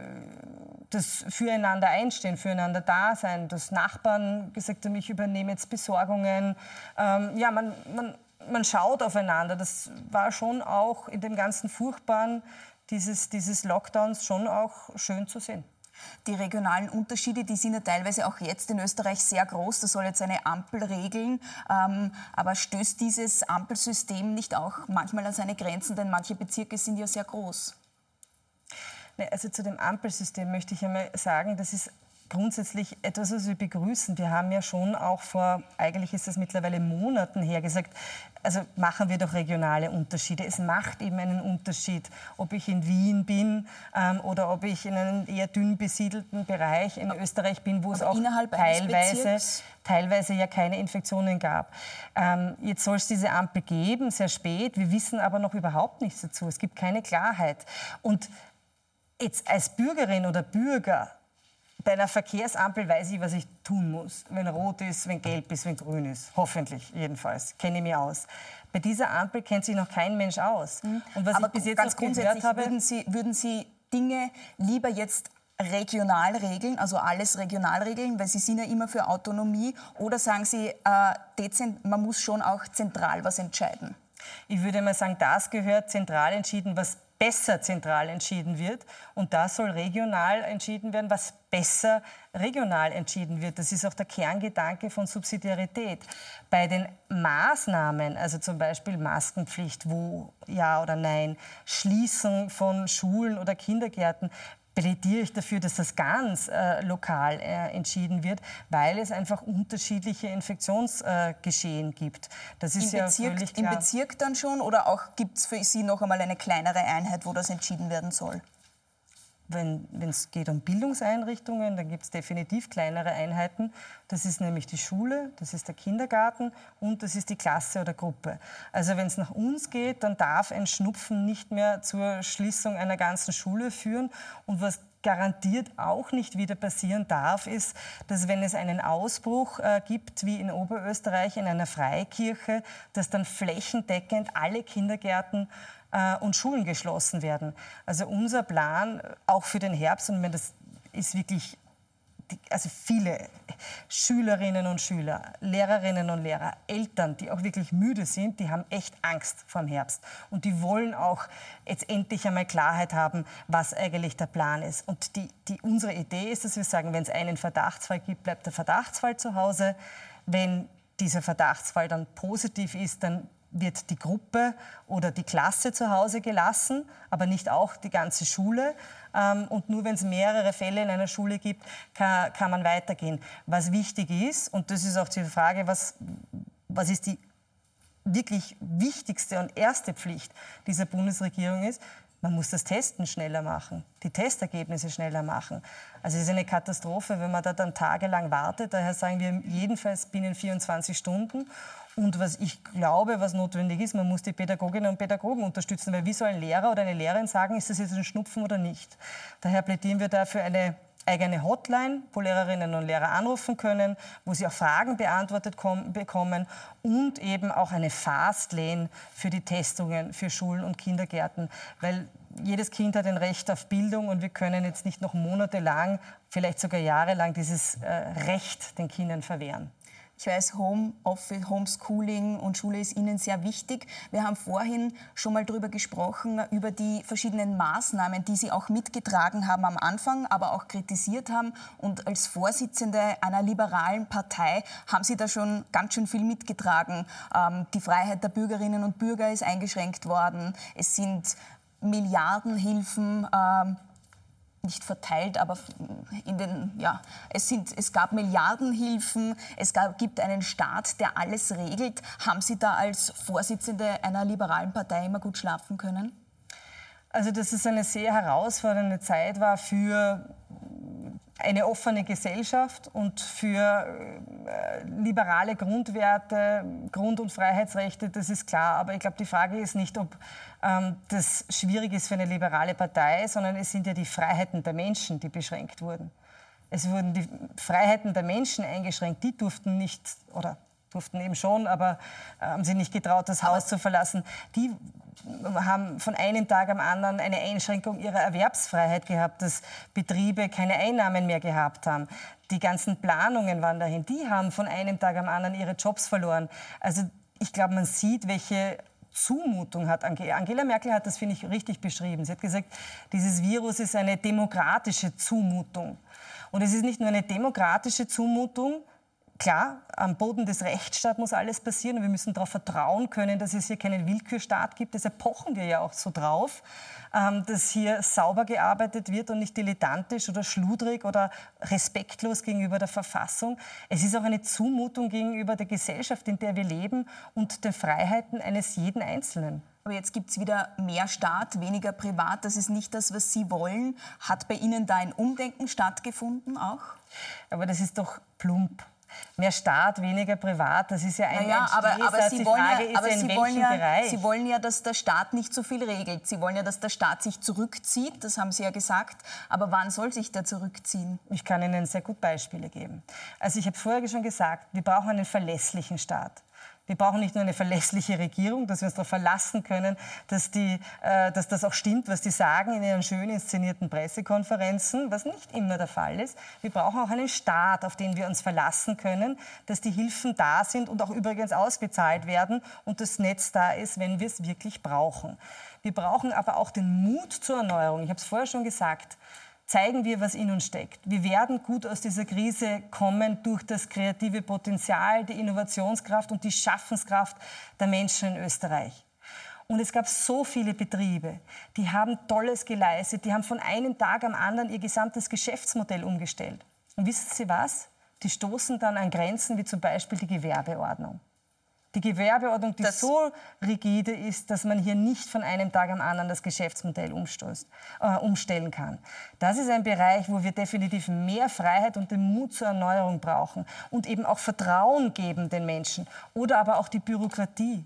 das Füreinander einstehen, füreinander da sein, dass Nachbarn gesagt haben, ich übernehme jetzt Besorgungen. Ähm, ja, man, man, man schaut aufeinander. Das war schon auch in dem ganzen Furchtbaren dieses, dieses Lockdowns schon auch schön zu sehen. Die regionalen Unterschiede, die sind ja teilweise auch jetzt in Österreich sehr groß. Das soll jetzt eine Ampel regeln. Ähm, aber stößt dieses Ampelsystem nicht auch manchmal an seine Grenzen? Denn manche Bezirke sind ja sehr groß. Also zu dem Ampelsystem möchte ich einmal sagen, das ist grundsätzlich etwas, was wir begrüßen. Wir haben ja schon auch vor, eigentlich ist das mittlerweile Monaten her, gesagt, also machen wir doch regionale Unterschiede. Es macht eben einen Unterschied, ob ich in Wien bin ähm, oder ob ich in einem eher dünn besiedelten Bereich in Österreich bin, wo es auch teilweise, teilweise ja keine Infektionen gab. Ähm, jetzt soll es diese Ampel geben, sehr spät. Wir wissen aber noch überhaupt nichts dazu. Es gibt keine Klarheit. Und jetzt als Bürgerin oder Bürger bei einer Verkehrsampel weiß ich, was ich tun muss. Wenn rot ist, wenn gelb ist, wenn grün ist. Hoffentlich, jedenfalls. Kenne ich mich aus. Bei dieser Ampel kennt sich noch kein Mensch aus. Mhm. Und was Aber ich bis jetzt ganz grundsätzlich habe, würden Sie, würden Sie Dinge lieber jetzt regional regeln, also alles regional regeln, weil Sie sind ja immer für Autonomie, oder sagen Sie, äh, man muss schon auch zentral was entscheiden? Ich würde mal sagen, das gehört zentral entschieden, was besser zentral entschieden wird. Und das soll regional entschieden werden, was besser regional entschieden wird. Das ist auch der Kerngedanke von Subsidiarität. Bei den Maßnahmen, also zum Beispiel Maskenpflicht, wo ja oder nein, Schließen von Schulen oder Kindergärten, plädiere ich dafür, dass das ganz äh, lokal äh, entschieden wird, weil es einfach unterschiedliche Infektionsgeschehen äh, gibt. Das ist Im ja Bezirk. Im Bezirk dann schon oder auch gibt es für Sie noch einmal eine kleinere Einheit, wo das entschieden werden soll? Wenn es geht um Bildungseinrichtungen, dann gibt es definitiv kleinere Einheiten. Das ist nämlich die Schule, das ist der Kindergarten und das ist die Klasse oder Gruppe. Also wenn es nach uns geht, dann darf ein Schnupfen nicht mehr zur Schließung einer ganzen Schule führen. Und was garantiert auch nicht wieder passieren darf, ist, dass wenn es einen Ausbruch äh, gibt, wie in Oberösterreich in einer Freikirche, dass dann flächendeckend alle Kindergärten und Schulen geschlossen werden. Also unser Plan äh, auch für den Herbst, und das ist wirklich also viele Schülerinnen und Schüler, Lehrerinnen und Lehrer, Eltern, die auch wirklich müde sind, die haben echt Angst vor Herbst. Und die wollen auch jetzt endlich einmal Klarheit haben, was eigentlich der Plan ist. Und die, die, unsere Idee ist, dass wir sagen, wenn es einen Verdachtsfall gibt, bleibt der Verdachtsfall zu Hause. Wenn dieser Verdachtsfall dann positiv ist, dann wird die Gruppe oder die Klasse zu Hause gelassen, aber nicht auch die ganze Schule. Ähm, und nur wenn es mehrere Fälle in einer Schule gibt, kann, kann man weitergehen. Was wichtig ist, und das ist auch die Frage, was, was ist die wirklich wichtigste und erste Pflicht dieser Bundesregierung ist, man muss das Testen schneller machen, die Testergebnisse schneller machen. Also es ist eine Katastrophe, wenn man da dann tagelang wartet. Daher sagen wir jedenfalls binnen 24 Stunden. Und was ich glaube, was notwendig ist, man muss die Pädagoginnen und Pädagogen unterstützen, weil wie soll ein Lehrer oder eine Lehrerin sagen, ist das jetzt ein Schnupfen oder nicht? Daher plädieren wir dafür eine eigene Hotline, wo Lehrerinnen und Lehrer anrufen können, wo sie auch Fragen beantwortet bekommen und eben auch eine Fastlane für die Testungen für Schulen und Kindergärten, weil jedes Kind hat ein Recht auf Bildung und wir können jetzt nicht noch monatelang, vielleicht sogar jahrelang dieses äh, Recht den Kindern verwehren. Ich weiß, Home Office, Homeschooling und Schule ist Ihnen sehr wichtig. Wir haben vorhin schon mal darüber gesprochen, über die verschiedenen Maßnahmen, die Sie auch mitgetragen haben am Anfang, aber auch kritisiert haben. Und als Vorsitzende einer liberalen Partei haben Sie da schon ganz schön viel mitgetragen. Ähm, die Freiheit der Bürgerinnen und Bürger ist eingeschränkt worden. Es sind Milliardenhilfen ähm, nicht verteilt, aber in den, ja, es, sind, es gab Milliardenhilfen, es gab, gibt einen Staat, der alles regelt. Haben Sie da als Vorsitzende einer liberalen Partei immer gut schlafen können? Also, dass es eine sehr herausfordernde Zeit war für eine offene Gesellschaft und für äh, liberale Grundwerte, Grund- und Freiheitsrechte, das ist klar. Aber ich glaube, die Frage ist nicht, ob ähm, das schwierig ist für eine liberale Partei, sondern es sind ja die Freiheiten der Menschen, die beschränkt wurden. Es wurden die Freiheiten der Menschen eingeschränkt, die durften nicht, oder durften eben schon, aber äh, haben sie nicht getraut, das Haus zu verlassen. Die haben von einem Tag am anderen eine Einschränkung ihrer Erwerbsfreiheit gehabt, dass Betriebe keine Einnahmen mehr gehabt haben. Die ganzen Planungen waren dahin. Die haben von einem Tag am anderen ihre Jobs verloren. Also ich glaube, man sieht, welche Zumutung hat. Angela Merkel hat das, finde ich, richtig beschrieben. Sie hat gesagt, dieses Virus ist eine demokratische Zumutung. Und es ist nicht nur eine demokratische Zumutung, Klar, am Boden des Rechtsstaats muss alles passieren und wir müssen darauf vertrauen können, dass es hier keinen Willkürstaat gibt. Deshalb pochen wir ja auch so drauf, ähm, dass hier sauber gearbeitet wird und nicht dilettantisch oder schludrig oder respektlos gegenüber der Verfassung. Es ist auch eine Zumutung gegenüber der Gesellschaft, in der wir leben und den Freiheiten eines jeden Einzelnen. Aber jetzt gibt es wieder mehr Staat, weniger privat. Das ist nicht das, was Sie wollen. Hat bei Ihnen da ein Umdenken stattgefunden auch? Aber das ist doch plump mehr Staat, weniger privat. Das ist ja ein, naja, ein aber, aber Sie wollen ja, aber Sie wollen ja, Sie wollen ja, dass der Staat nicht so viel regelt. Sie wollen ja, dass der Staat sich zurückzieht. Das haben Sie ja gesagt. Aber wann soll sich der zurückziehen? Ich kann Ihnen sehr gut Beispiele geben. Also ich habe vorher schon gesagt, wir brauchen einen verlässlichen Staat. Wir brauchen nicht nur eine verlässliche Regierung, dass wir uns darauf verlassen können, dass, die, äh, dass das auch stimmt, was die sagen in ihren schön inszenierten Pressekonferenzen, was nicht immer der Fall ist. Wir brauchen auch einen Staat, auf den wir uns verlassen können, dass die Hilfen da sind und auch übrigens ausbezahlt werden und das Netz da ist, wenn wir es wirklich brauchen. Wir brauchen aber auch den Mut zur Erneuerung. Ich habe es vorher schon gesagt zeigen wir, was in uns steckt. Wir werden gut aus dieser Krise kommen durch das kreative Potenzial, die Innovationskraft und die Schaffenskraft der Menschen in Österreich. Und es gab so viele Betriebe, die haben Tolles geleistet, die haben von einem Tag am anderen ihr gesamtes Geschäftsmodell umgestellt. Und wissen Sie was? Die stoßen dann an Grenzen wie zum Beispiel die Gewerbeordnung. Die Gewerbeordnung, die das so rigide ist, dass man hier nicht von einem Tag am anderen das Geschäftsmodell umstößt, äh, umstellen kann. Das ist ein Bereich, wo wir definitiv mehr Freiheit und den Mut zur Erneuerung brauchen und eben auch Vertrauen geben den Menschen oder aber auch die Bürokratie.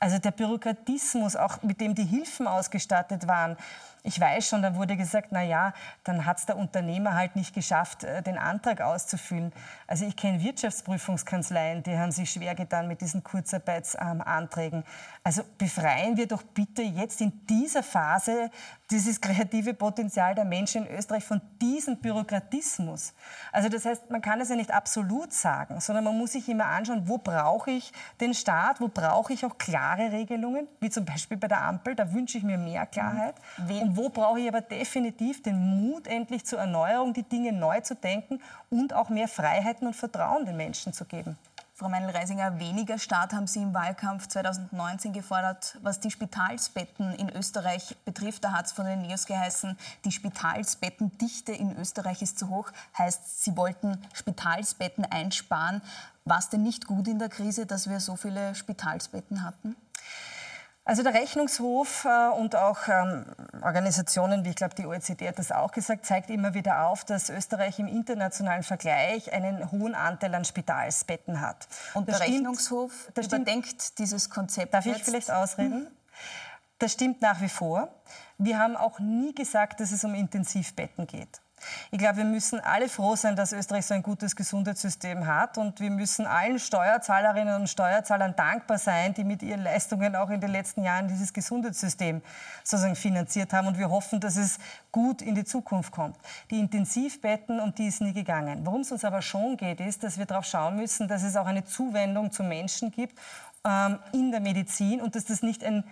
Also der Bürokratismus, auch mit dem die Hilfen ausgestattet waren, ich weiß schon, da wurde gesagt, na ja, dann hat es der Unternehmer halt nicht geschafft, äh, den Antrag auszufüllen. Also ich kenne Wirtschaftsprüfungskanzleien, die haben sich schwer getan mit diesen Kurzarbeitsanträgen. Also befreien wir doch bitte jetzt in dieser Phase dieses kreative Potenzial der Menschen in Österreich von diesem Bürokratismus. Also das heißt, man kann es ja nicht absolut sagen, sondern man muss sich immer anschauen, wo brauche ich den Staat, wo brauche ich auch klare Regelungen, wie zum Beispiel bei der Ampel, da wünsche ich mir mehr Klarheit. Mhm wo brauche ich aber definitiv den Mut endlich zur Erneuerung, die Dinge neu zu denken und auch mehr Freiheiten und Vertrauen den Menschen zu geben. Frau Meinl-Reisinger, weniger Staat haben Sie im Wahlkampf 2019 gefordert, was die Spitalsbetten in Österreich betrifft. Da hat es von den Neos geheißen, die Spitalsbettendichte in Österreich ist zu hoch. Heißt, Sie wollten Spitalsbetten einsparen. War es denn nicht gut in der Krise, dass wir so viele Spitalsbetten hatten? Also der Rechnungshof äh, und auch ähm, Organisationen, wie ich glaube die OECD hat das auch gesagt, zeigt immer wieder auf, dass Österreich im internationalen Vergleich einen hohen Anteil an Spitalsbetten hat. Und das der stimmt, Rechnungshof überdenkt dieses Konzept Darf jetzt? ich vielleicht ausreden? Mhm. Das stimmt nach wie vor. Wir haben auch nie gesagt, dass es um Intensivbetten geht. Ich glaube, wir müssen alle froh sein, dass Österreich so ein gutes Gesundheitssystem hat. Und wir müssen allen Steuerzahlerinnen und Steuerzahlern dankbar sein, die mit ihren Leistungen auch in den letzten Jahren dieses Gesundheitssystem sozusagen finanziert haben. Und wir hoffen, dass es gut in die Zukunft kommt. Die Intensivbetten, um die ist nie gegangen. Worum es uns aber schon geht, ist, dass wir darauf schauen müssen, dass es auch eine Zuwendung zu Menschen gibt ähm, in der Medizin und dass das nicht ein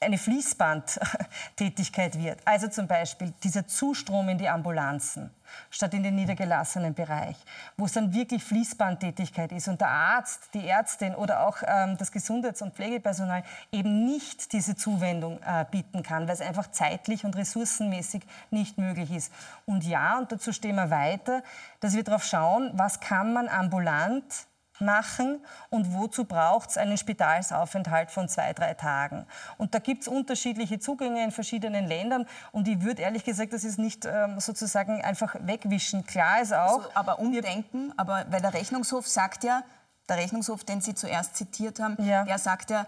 eine Fließbandtätigkeit wird. Also zum Beispiel dieser Zustrom in die Ambulanzen statt in den niedergelassenen Bereich, wo es dann wirklich Fließbandtätigkeit ist und der Arzt, die Ärztin oder auch ähm, das Gesundheits- und Pflegepersonal eben nicht diese Zuwendung äh, bieten kann, weil es einfach zeitlich und ressourcenmäßig nicht möglich ist. Und ja, und dazu stehen wir weiter, dass wir darauf schauen, was kann man ambulant machen und wozu braucht es einen Spitalsaufenthalt von zwei, drei Tagen. Und da gibt es unterschiedliche Zugänge in verschiedenen Ländern und ich würde ehrlich gesagt, das ist nicht ähm, sozusagen einfach wegwischen. Klar ist auch... Also, aber umdenken, aber weil der Rechnungshof sagt ja, der Rechnungshof, den Sie zuerst zitiert haben, ja. der sagt ja,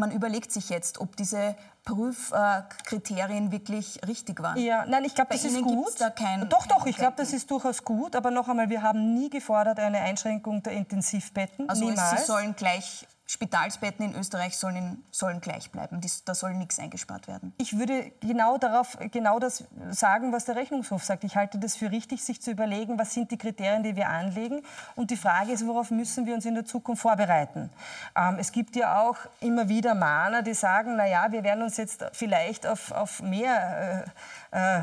man überlegt sich jetzt, ob diese Prüfkriterien wirklich richtig waren. Ja, nein, ich glaube, das Ihnen ist gut. Da kein, doch, doch, ich glaube, das ist durchaus gut. Aber noch einmal, wir haben nie gefordert eine Einschränkung der Intensivbetten. Also Niemals. Sie sollen gleich Spitalsbetten in Österreich sollen, sollen gleich bleiben. da soll nichts eingespart werden. Ich würde genau darauf genau das sagen, was der Rechnungshof sagt. Ich halte das für richtig, sich zu überlegen, was sind die Kriterien, die wir anlegen. Und die Frage ist, worauf müssen wir uns in der Zukunft vorbereiten. Ähm, es gibt ja auch immer wieder Mahner, die sagen, na ja, wir werden uns jetzt vielleicht auf, auf mehr äh, äh,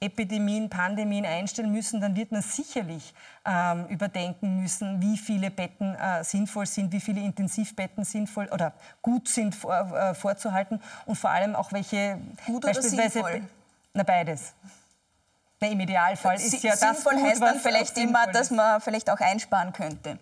Epidemien, Pandemien einstellen müssen, dann wird man sicherlich ähm, überdenken müssen, wie viele Betten äh, sinnvoll sind, wie viele Intensivbetten sinnvoll oder gut sind vor, äh, vorzuhalten und vor allem auch welche gut beispielsweise sinnvoll? na beides. Na, Im Idealfall ist ja das sinnvoll gut, heißt dann vielleicht immer, dass man vielleicht auch einsparen könnte.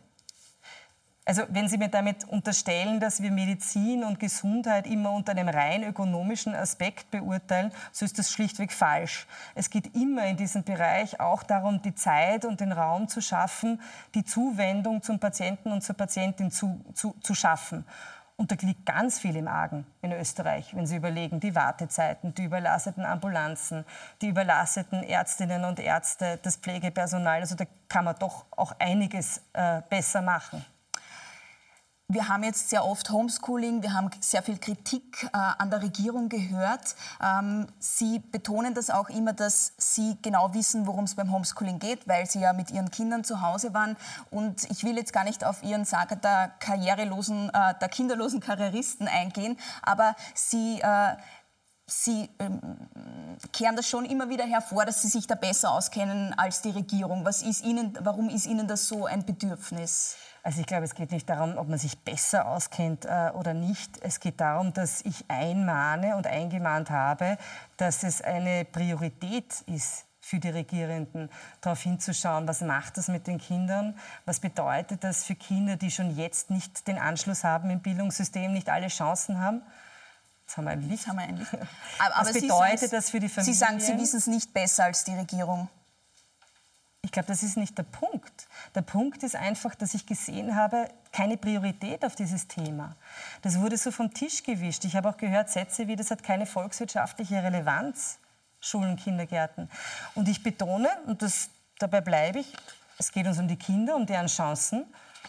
Also wenn Sie mir damit unterstellen, dass wir Medizin und Gesundheit immer unter einem rein ökonomischen Aspekt beurteilen, so ist das schlichtweg falsch. Es geht immer in diesem Bereich auch darum, die Zeit und den Raum zu schaffen, die Zuwendung zum Patienten und zur Patientin zu, zu, zu schaffen. Und da liegt ganz viel im Argen in Österreich, wenn Sie überlegen, die Wartezeiten, die überlasteten Ambulanzen, die überlasteten Ärztinnen und Ärzte, das Pflegepersonal. Also da kann man doch auch einiges äh, besser machen. Wir haben jetzt sehr oft Homeschooling, wir haben sehr viel Kritik äh, an der Regierung gehört. Ähm, Sie betonen das auch immer, dass Sie genau wissen, worum es beim Homeschooling geht, weil Sie ja mit Ihren Kindern zu Hause waren. Und ich will jetzt gar nicht auf Ihren Saga der karrierelosen, äh, der kinderlosen Karrieristen eingehen, aber Sie äh, Sie ähm, kehren das schon immer wieder hervor, dass Sie sich da besser auskennen als die Regierung. Was ist Ihnen, warum ist Ihnen das so ein Bedürfnis? Also ich glaube, es geht nicht darum, ob man sich besser auskennt äh, oder nicht. Es geht darum, dass ich einmahne und eingemahnt habe, dass es eine Priorität ist für die Regierenden, darauf hinzuschauen, was macht das mit den Kindern, was bedeutet das für Kinder, die schon jetzt nicht den Anschluss haben im Bildungssystem, nicht alle Chancen haben. Das haben wir ein Licht. Haben wir ein Licht. Aber, was bedeutet das für die Familie? Sie sagen, Sie wissen es nicht besser als die Regierung. Ich glaube, das ist nicht der Punkt. Der Punkt ist einfach, dass ich gesehen habe, keine Priorität auf dieses Thema. Das wurde so vom Tisch gewischt. Ich habe auch gehört Sätze wie, das hat keine volkswirtschaftliche Relevanz, Schulen, Kindergärten. Und ich betone, und das, dabei bleibe ich, es geht uns um die Kinder, um deren Chancen.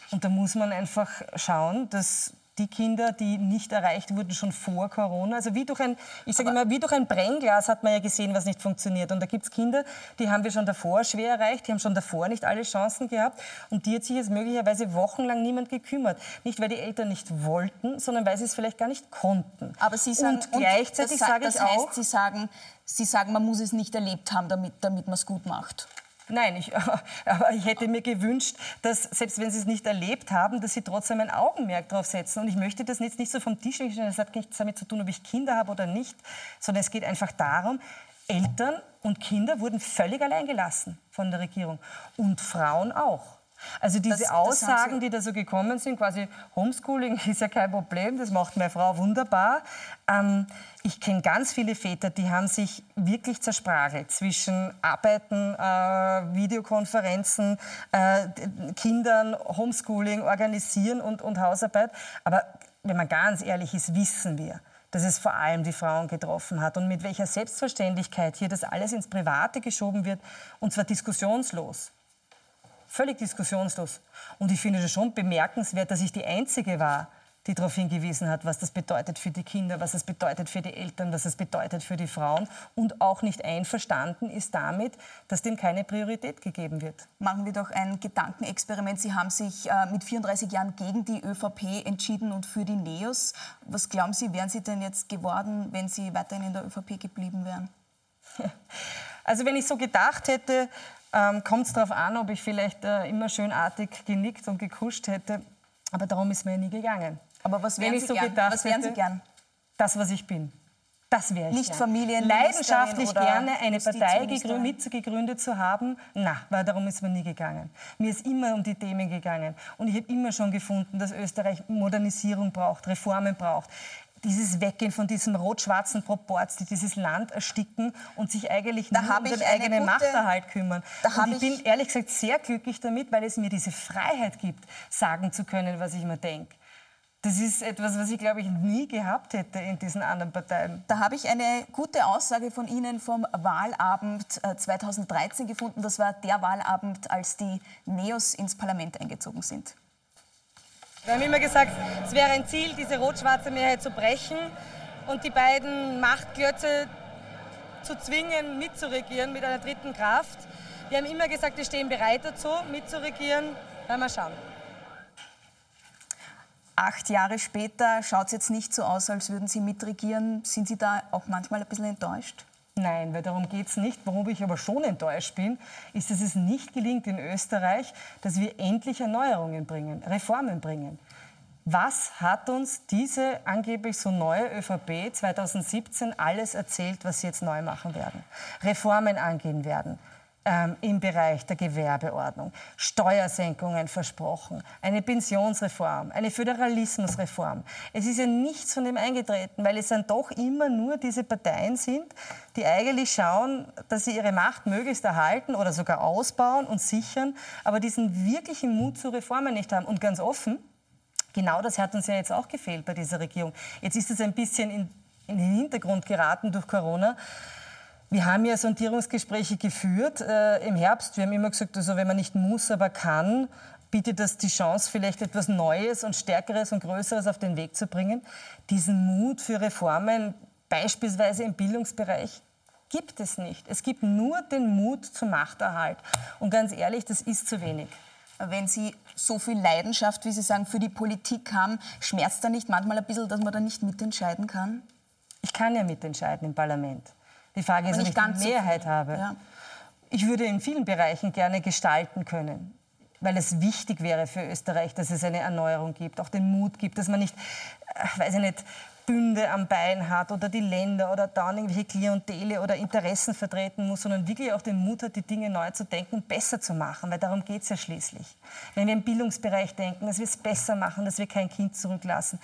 Und da muss man einfach schauen, dass die Kinder, die nicht erreicht wurden schon vor Corona. Also wie durch ein, ich sage immer, wie durch ein Brennglas hat man ja gesehen, was nicht funktioniert. Und da gibt es Kinder, die haben wir schon davor schwer erreicht, die haben schon davor nicht alle Chancen gehabt. Und die hat sich jetzt möglicherweise wochenlang niemand gekümmert. Nicht, weil die Eltern nicht wollten, sondern weil sie es vielleicht gar nicht konnten. Aber Sie sagen, und gleichzeitig sage ich auch... Sie sagen, Sie sagen, man muss es nicht erlebt haben, damit, damit man es gut macht. Nein, ich, aber ich hätte mir gewünscht, dass selbst wenn Sie es nicht erlebt haben, dass Sie trotzdem ein Augenmerk darauf setzen. Und ich möchte das jetzt nicht so vom Tisch legen, das hat nichts damit zu tun, ob ich Kinder habe oder nicht, sondern es geht einfach darum, Eltern und Kinder wurden völlig allein gelassen von der Regierung und Frauen auch. Also diese das, Aussagen, das die da so gekommen sind, quasi Homeschooling ist ja kein Problem, das macht meine Frau wunderbar. Ähm, ich kenne ganz viele Väter, die haben sich wirklich zersprachelt zwischen Arbeiten, äh, Videokonferenzen, äh, Kindern, Homeschooling organisieren und, und Hausarbeit. Aber wenn man ganz ehrlich ist, wissen wir, dass es vor allem die Frauen getroffen hat und mit welcher Selbstverständlichkeit hier das alles ins Private geschoben wird, und zwar diskussionslos. Völlig diskussionslos. Und ich finde es schon bemerkenswert, dass ich die Einzige war, die darauf hingewiesen hat, was das bedeutet für die Kinder, was das bedeutet für die Eltern, was das bedeutet für die Frauen und auch nicht einverstanden ist damit, dass dem keine Priorität gegeben wird. Machen wir doch ein Gedankenexperiment. Sie haben sich äh, mit 34 Jahren gegen die ÖVP entschieden und für die NEOS. Was glauben Sie, wären Sie denn jetzt geworden, wenn Sie weiterhin in der ÖVP geblieben wären? Also wenn ich so gedacht hätte, ähm, kommt es darauf an, ob ich vielleicht äh, immer schönartig genickt und gekuscht hätte. Aber darum ist mir ja nie gegangen. Aber was wären, Sie, so gern? was wären Sie gern? Das, was ich bin. Das wäre ich Nicht. Familien Leidenschaftlich gerne eine Partei mitgegründet zu haben, na, weil darum ist mir nie gegangen. Mir ist immer um die Themen gegangen. Und ich habe immer schon gefunden, dass Österreich Modernisierung braucht, Reformen braucht dieses Weggehen von diesem rot-schwarzen Proporz, die dieses Land ersticken und sich eigentlich da nur um den eigenen gute, Machterhalt kümmern. und ich, ich bin ehrlich gesagt sehr glücklich damit, weil es mir diese Freiheit gibt, sagen zu können, was ich mir denke. Das ist etwas, was ich, glaube ich, nie gehabt hätte in diesen anderen Parteien. Da habe ich eine gute Aussage von Ihnen vom Wahlabend 2013 äh, gefunden. Das war der Wahlabend, als die Neos ins Parlament eingezogen sind. Wir haben immer gesagt, es wäre ein Ziel, diese rot-schwarze Mehrheit zu brechen und die beiden Machtklötze zu zwingen, mitzuregieren mit einer dritten Kraft. Wir haben immer gesagt, wir stehen bereit dazu, mitzuregieren. Werden wir schauen. Acht Jahre später schaut es jetzt nicht so aus, als würden Sie mitregieren. Sind Sie da auch manchmal ein bisschen enttäuscht? Nein, weil darum geht es nicht. Worum ich aber schon enttäuscht bin, ist, dass es nicht gelingt in Österreich, dass wir endlich Erneuerungen bringen, Reformen bringen. Was hat uns diese angeblich so neue ÖVP 2017 alles erzählt, was sie jetzt neu machen werden? Reformen angehen werden, ähm, im Bereich der Gewerbeordnung, Steuersenkungen versprochen, eine Pensionsreform, eine Föderalismusreform. Es ist ja nichts von dem eingetreten, weil es dann doch immer nur diese Parteien sind, die eigentlich schauen, dass sie ihre Macht möglichst erhalten oder sogar ausbauen und sichern, aber diesen wirklichen Mut zu Reformen nicht haben. Und ganz offen, genau das hat uns ja jetzt auch gefehlt bei dieser Regierung. Jetzt ist es ein bisschen in, in den Hintergrund geraten durch Corona. Wir haben ja Sondierungsgespräche geführt äh, im Herbst. Wir haben immer gesagt, also wenn man nicht muss, aber kann, bietet das die Chance, vielleicht etwas Neues und Stärkeres und Größeres auf den Weg zu bringen. Diesen Mut für Reformen, beispielsweise im Bildungsbereich, gibt es nicht. Es gibt nur den Mut zum Machterhalt. Und ganz ehrlich, das ist zu wenig. Wenn Sie so viel Leidenschaft, wie Sie sagen, für die Politik haben, schmerzt da nicht manchmal ein bisschen, dass man da nicht mitentscheiden kann? Ich kann ja mitentscheiden im Parlament. Die Frage ist, ob ich die Mehrheit so habe. Ja. Ich würde in vielen Bereichen gerne gestalten können weil es wichtig wäre für Österreich, dass es eine Erneuerung gibt, auch den Mut gibt, dass man nicht, äh, weiß ich nicht, Bünde am Bein hat oder die Länder oder dann irgendwelche Klientele oder Interessen vertreten muss, sondern wirklich auch den Mut hat, die Dinge neu zu denken besser zu machen, weil darum geht es ja schließlich. Wenn wir im Bildungsbereich denken, dass wir es besser machen, dass wir kein Kind zurücklassen,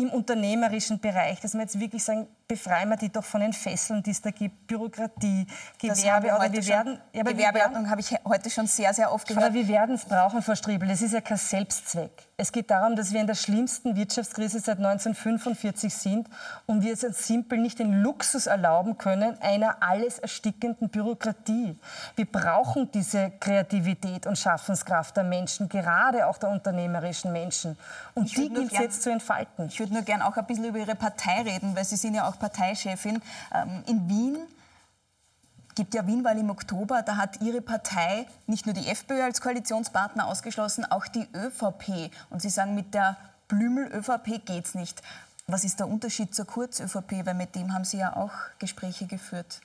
im unternehmerischen Bereich, dass wir jetzt wirklich sagen, befreien wir die doch von den Fesseln, die es da gibt, Bürokratie, Gewerbe. Wir wir werden, ja, Gewerbeordnung habe ich heute schon sehr, sehr oft gehört. Aber wir werden es brauchen, Frau Striebel. Es ist ja kein Selbstzweck. Es geht darum, dass wir in der schlimmsten Wirtschaftskrise seit 1945 sind und wir es uns simpel nicht den Luxus erlauben können, einer alles erstickenden Bürokratie. Wir brauchen diese Kreativität und Schaffenskraft der Menschen, gerade auch der unternehmerischen Menschen. Und ich die gilt es jetzt zu entfalten. Ich würde nur gerne auch ein bisschen über Ihre Partei reden, weil Sie sind ja auch Parteichefin. Ähm, in Wien gibt ja Wienwahl im Oktober. Da hat Ihre Partei nicht nur die FPÖ als Koalitionspartner ausgeschlossen, auch die ÖVP. Und Sie sagen, mit der Blümel-ÖVP geht es nicht. Was ist der Unterschied zur Kurz-ÖVP? Weil mit dem haben Sie ja auch Gespräche geführt.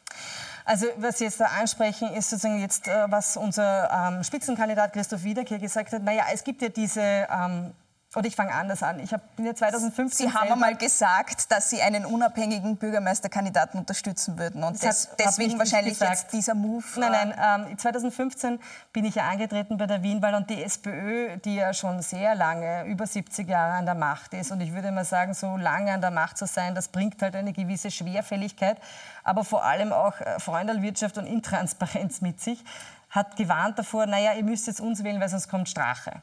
Also was Sie jetzt da ansprechen, ist sozusagen jetzt, äh, was unser ähm, Spitzenkandidat Christoph Wiederkehr gesagt hat. Naja, es gibt ja diese ähm, oder ich fange anders an. Ich bin ja 2015 Sie haben einmal gesagt, dass Sie einen unabhängigen Bürgermeisterkandidaten unterstützen würden. Und des, deswegen wahrscheinlich jetzt dieser Move. Nein, nein. Ähm, 2015 bin ich ja angetreten bei der Wienwahl und die SPÖ, die ja schon sehr lange, über 70 Jahre an der Macht ist. Und ich würde mal sagen, so lange an der Macht zu sein, das bringt halt eine gewisse Schwerfälligkeit, aber vor allem auch äh, Freundalwirtschaft und Intransparenz mit sich hat gewarnt davor, naja, ihr müsst jetzt uns wählen, weil sonst kommt Strache.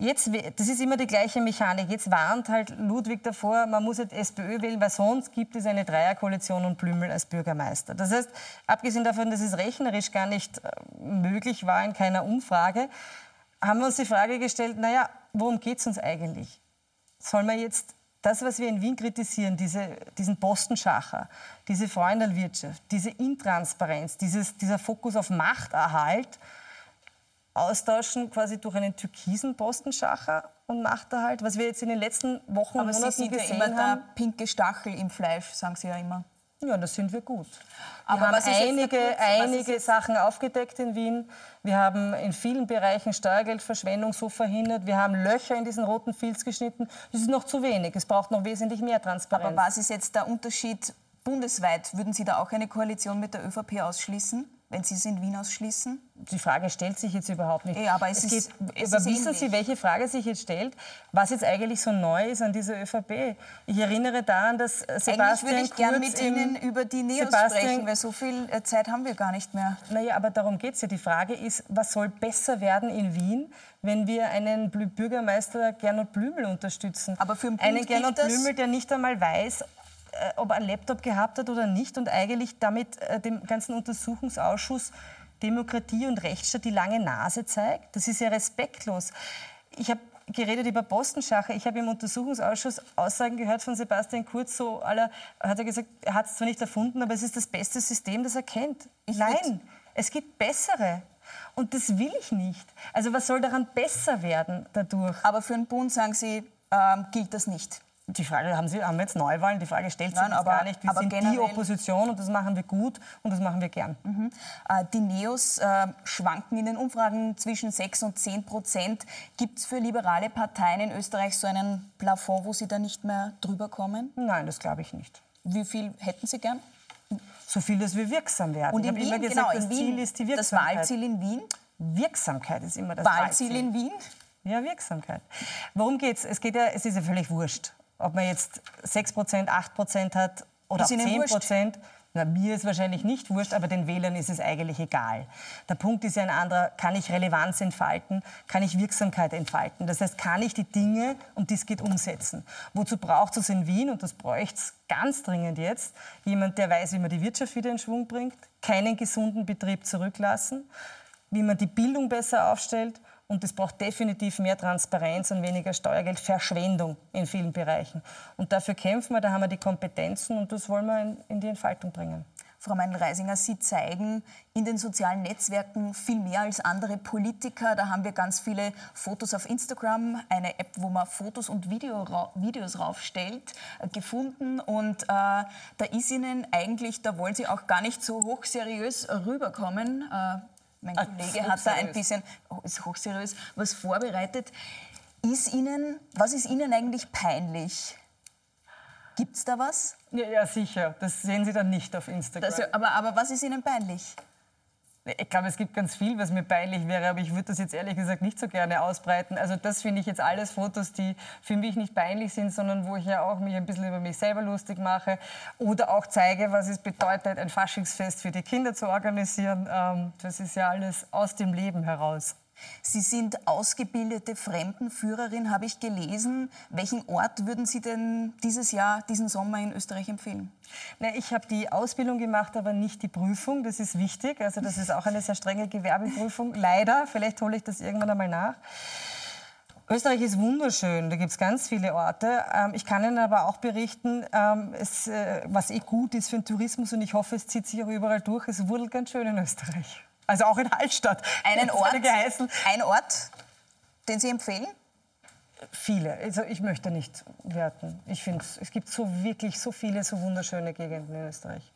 Jetzt, das ist immer die gleiche Mechanik. Jetzt warnt halt Ludwig davor, man muss jetzt SPÖ wählen, weil sonst gibt es eine Dreierkoalition und Blümel als Bürgermeister. Das heißt, abgesehen davon, dass es rechnerisch gar nicht äh, möglich war in keiner Umfrage, haben wir uns die Frage gestellt, naja, worum geht es uns eigentlich? Soll man jetzt das, was wir in Wien kritisieren, diese, diesen Postenschacher, diese Freundelwirtschaft, diese Intransparenz, dieses, dieser Fokus auf Machterhalt, austauschen quasi durch einen türkisen Postenschacher und Machterhalt, was wir jetzt in den letzten Wochen und Monaten Sie gesehen ja immer haben. der pinke Stachel im Fleisch, sagen Sie ja immer. Ja, das sind wir gut. Wir Aber haben einige, einige Sachen aufgedeckt in Wien. Wir haben in vielen Bereichen Steuergeldverschwendung so verhindert. Wir haben Löcher in diesen roten Filz geschnitten. Das ist noch zu wenig. Es braucht noch wesentlich mehr Transparenz. Aber was ist jetzt der Unterschied bundesweit? Würden Sie da auch eine Koalition mit der ÖVP ausschließen? Wenn Sie es in Wien ausschließen? Die Frage stellt sich jetzt überhaupt nicht. Ja, aber es, es ist, geht, es aber wissen ähnlich. Sie, welche Frage sich jetzt stellt? Was jetzt eigentlich so neu ist an dieser ÖVP? Ich erinnere daran, dass Sebastian Eigentlich würde ich gerne mit Ihnen über die Neos Sebastian, sprechen, weil so viel äh, Zeit haben wir gar nicht mehr. Naja, aber darum geht es ja. Die Frage ist, was soll besser werden in Wien, wenn wir einen Bürgermeister Gernot Blümel unterstützen? Aber für einen Gernot Blümel, der nicht einmal weiß, äh, ob er einen Laptop gehabt hat oder nicht und eigentlich damit äh, dem ganzen Untersuchungsausschuss Demokratie und Rechtsstaat die lange Nase zeigt. Das ist ja respektlos. Ich habe geredet über Postenschacher. Ich habe im Untersuchungsausschuss Aussagen gehört von Sebastian Kurz, so aller, hat er gesagt, er hat es zwar nicht erfunden, aber es ist das beste System, das er kennt. Ich Nein, es gibt bessere. Und das will ich nicht. Also was soll daran besser werden dadurch? Aber für den Bund, sagen Sie, ähm, gilt das nicht. Die Frage, haben, Sie, haben wir jetzt Neuwahlen? Die Frage stellt sich Nein, aber, gar nicht. Wir sind die Opposition und das machen wir gut und das machen wir gern. Mhm. Äh, die Neos äh, schwanken in den Umfragen zwischen 6 und 10 Prozent. Gibt es für liberale Parteien in Österreich so einen Plafond, wo sie da nicht mehr drüber kommen? Nein, das glaube ich nicht. Wie viel hätten Sie gern? So viel, dass wir wirksam werden. Und in Wien, immer gesagt, genau, das Ziel ist die Wirksamkeit. Das Wahlziel in Wien? Wirksamkeit ist immer das Wahlziel. Wahlziel in Wien? Ja, Wirksamkeit. Worum geht's? Es geht ja, es ist ja völlig wurscht ob man jetzt 6% 8% hat oder 10 Prozent. Na, mir ist wahrscheinlich nicht wurscht, aber den Wählern ist es eigentlich egal. Der Punkt ist ja ein anderer, kann ich Relevanz entfalten, kann ich Wirksamkeit entfalten. Das heißt, kann ich die Dinge, um die es geht, umsetzen. Wozu braucht es in Wien, und das bräuchte es ganz dringend jetzt, jemand, der weiß, wie man die Wirtschaft wieder in Schwung bringt, keinen gesunden Betrieb zurücklassen, wie man die Bildung besser aufstellt und es braucht definitiv mehr Transparenz und weniger Steuergeldverschwendung in vielen Bereichen. Und dafür kämpfen wir, da haben wir die Kompetenzen und das wollen wir in, in die Entfaltung bringen. Frau Meinl-Reisinger, Sie zeigen in den sozialen Netzwerken viel mehr als andere Politiker. Da haben wir ganz viele Fotos auf Instagram, eine App, wo man Fotos und Video, Videos raufstellt, äh, gefunden. Und äh, da ist Ihnen eigentlich, da wollen Sie auch gar nicht so hochseriös rüberkommen. Äh, mein ah, Kollege hat da ein bisschen, oh, ist hochseriös, was vorbereitet. Ist Ihnen, was ist Ihnen eigentlich peinlich? Gibt es da was? Ja, ja, sicher. Das sehen Sie dann nicht auf Instagram. Das, aber, aber was ist Ihnen peinlich? Ich glaube, es gibt ganz viel, was mir peinlich wäre, aber ich würde das jetzt ehrlich gesagt nicht so gerne ausbreiten. Also das finde ich jetzt alles Fotos, die für mich nicht peinlich sind, sondern wo ich ja auch mich ein bisschen über mich selber lustig mache oder auch zeige, was es bedeutet, ein Faschingsfest für die Kinder zu organisieren. Ähm, das ist ja alles aus dem Leben heraus. Sie sind ausgebildete Fremdenführerin, habe ich gelesen. Welchen Ort würden Sie denn dieses Jahr, diesen Sommer in Österreich empfehlen? Na, ich habe die Ausbildung gemacht, aber nicht die Prüfung. Das ist wichtig. Also das ist auch eine sehr strenge Gewerbeprüfung. Leider. Vielleicht hole ich das irgendwann einmal nach. Österreich ist wunderschön, da gibt es ganz viele Orte. Ähm, ich kann Ihnen aber auch berichten, ähm, äh, was eh gut ist für den Tourismus und ich hoffe, es zieht sich auch überall durch, es wurdelt ganz schön in Österreich. Also auch in Hallstatt. Einen Ort, ein Ort, den Sie empfehlen? Viele. Also ich möchte nicht werten. Ich finde, es gibt so wirklich so viele so wunderschöne Gegenden in Österreich.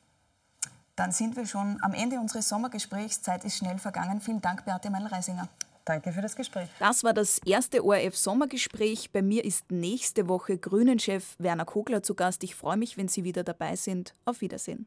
Dann sind wir schon am Ende unseres Sommergesprächs. Zeit ist schnell vergangen. Vielen Dank, Beate Meilreisinger. Danke für das Gespräch. Das war das erste ORF-Sommergespräch. Bei mir ist nächste Woche Grünen-Chef Werner Kogler zu Gast. Ich freue mich, wenn Sie wieder dabei sind. Auf Wiedersehen.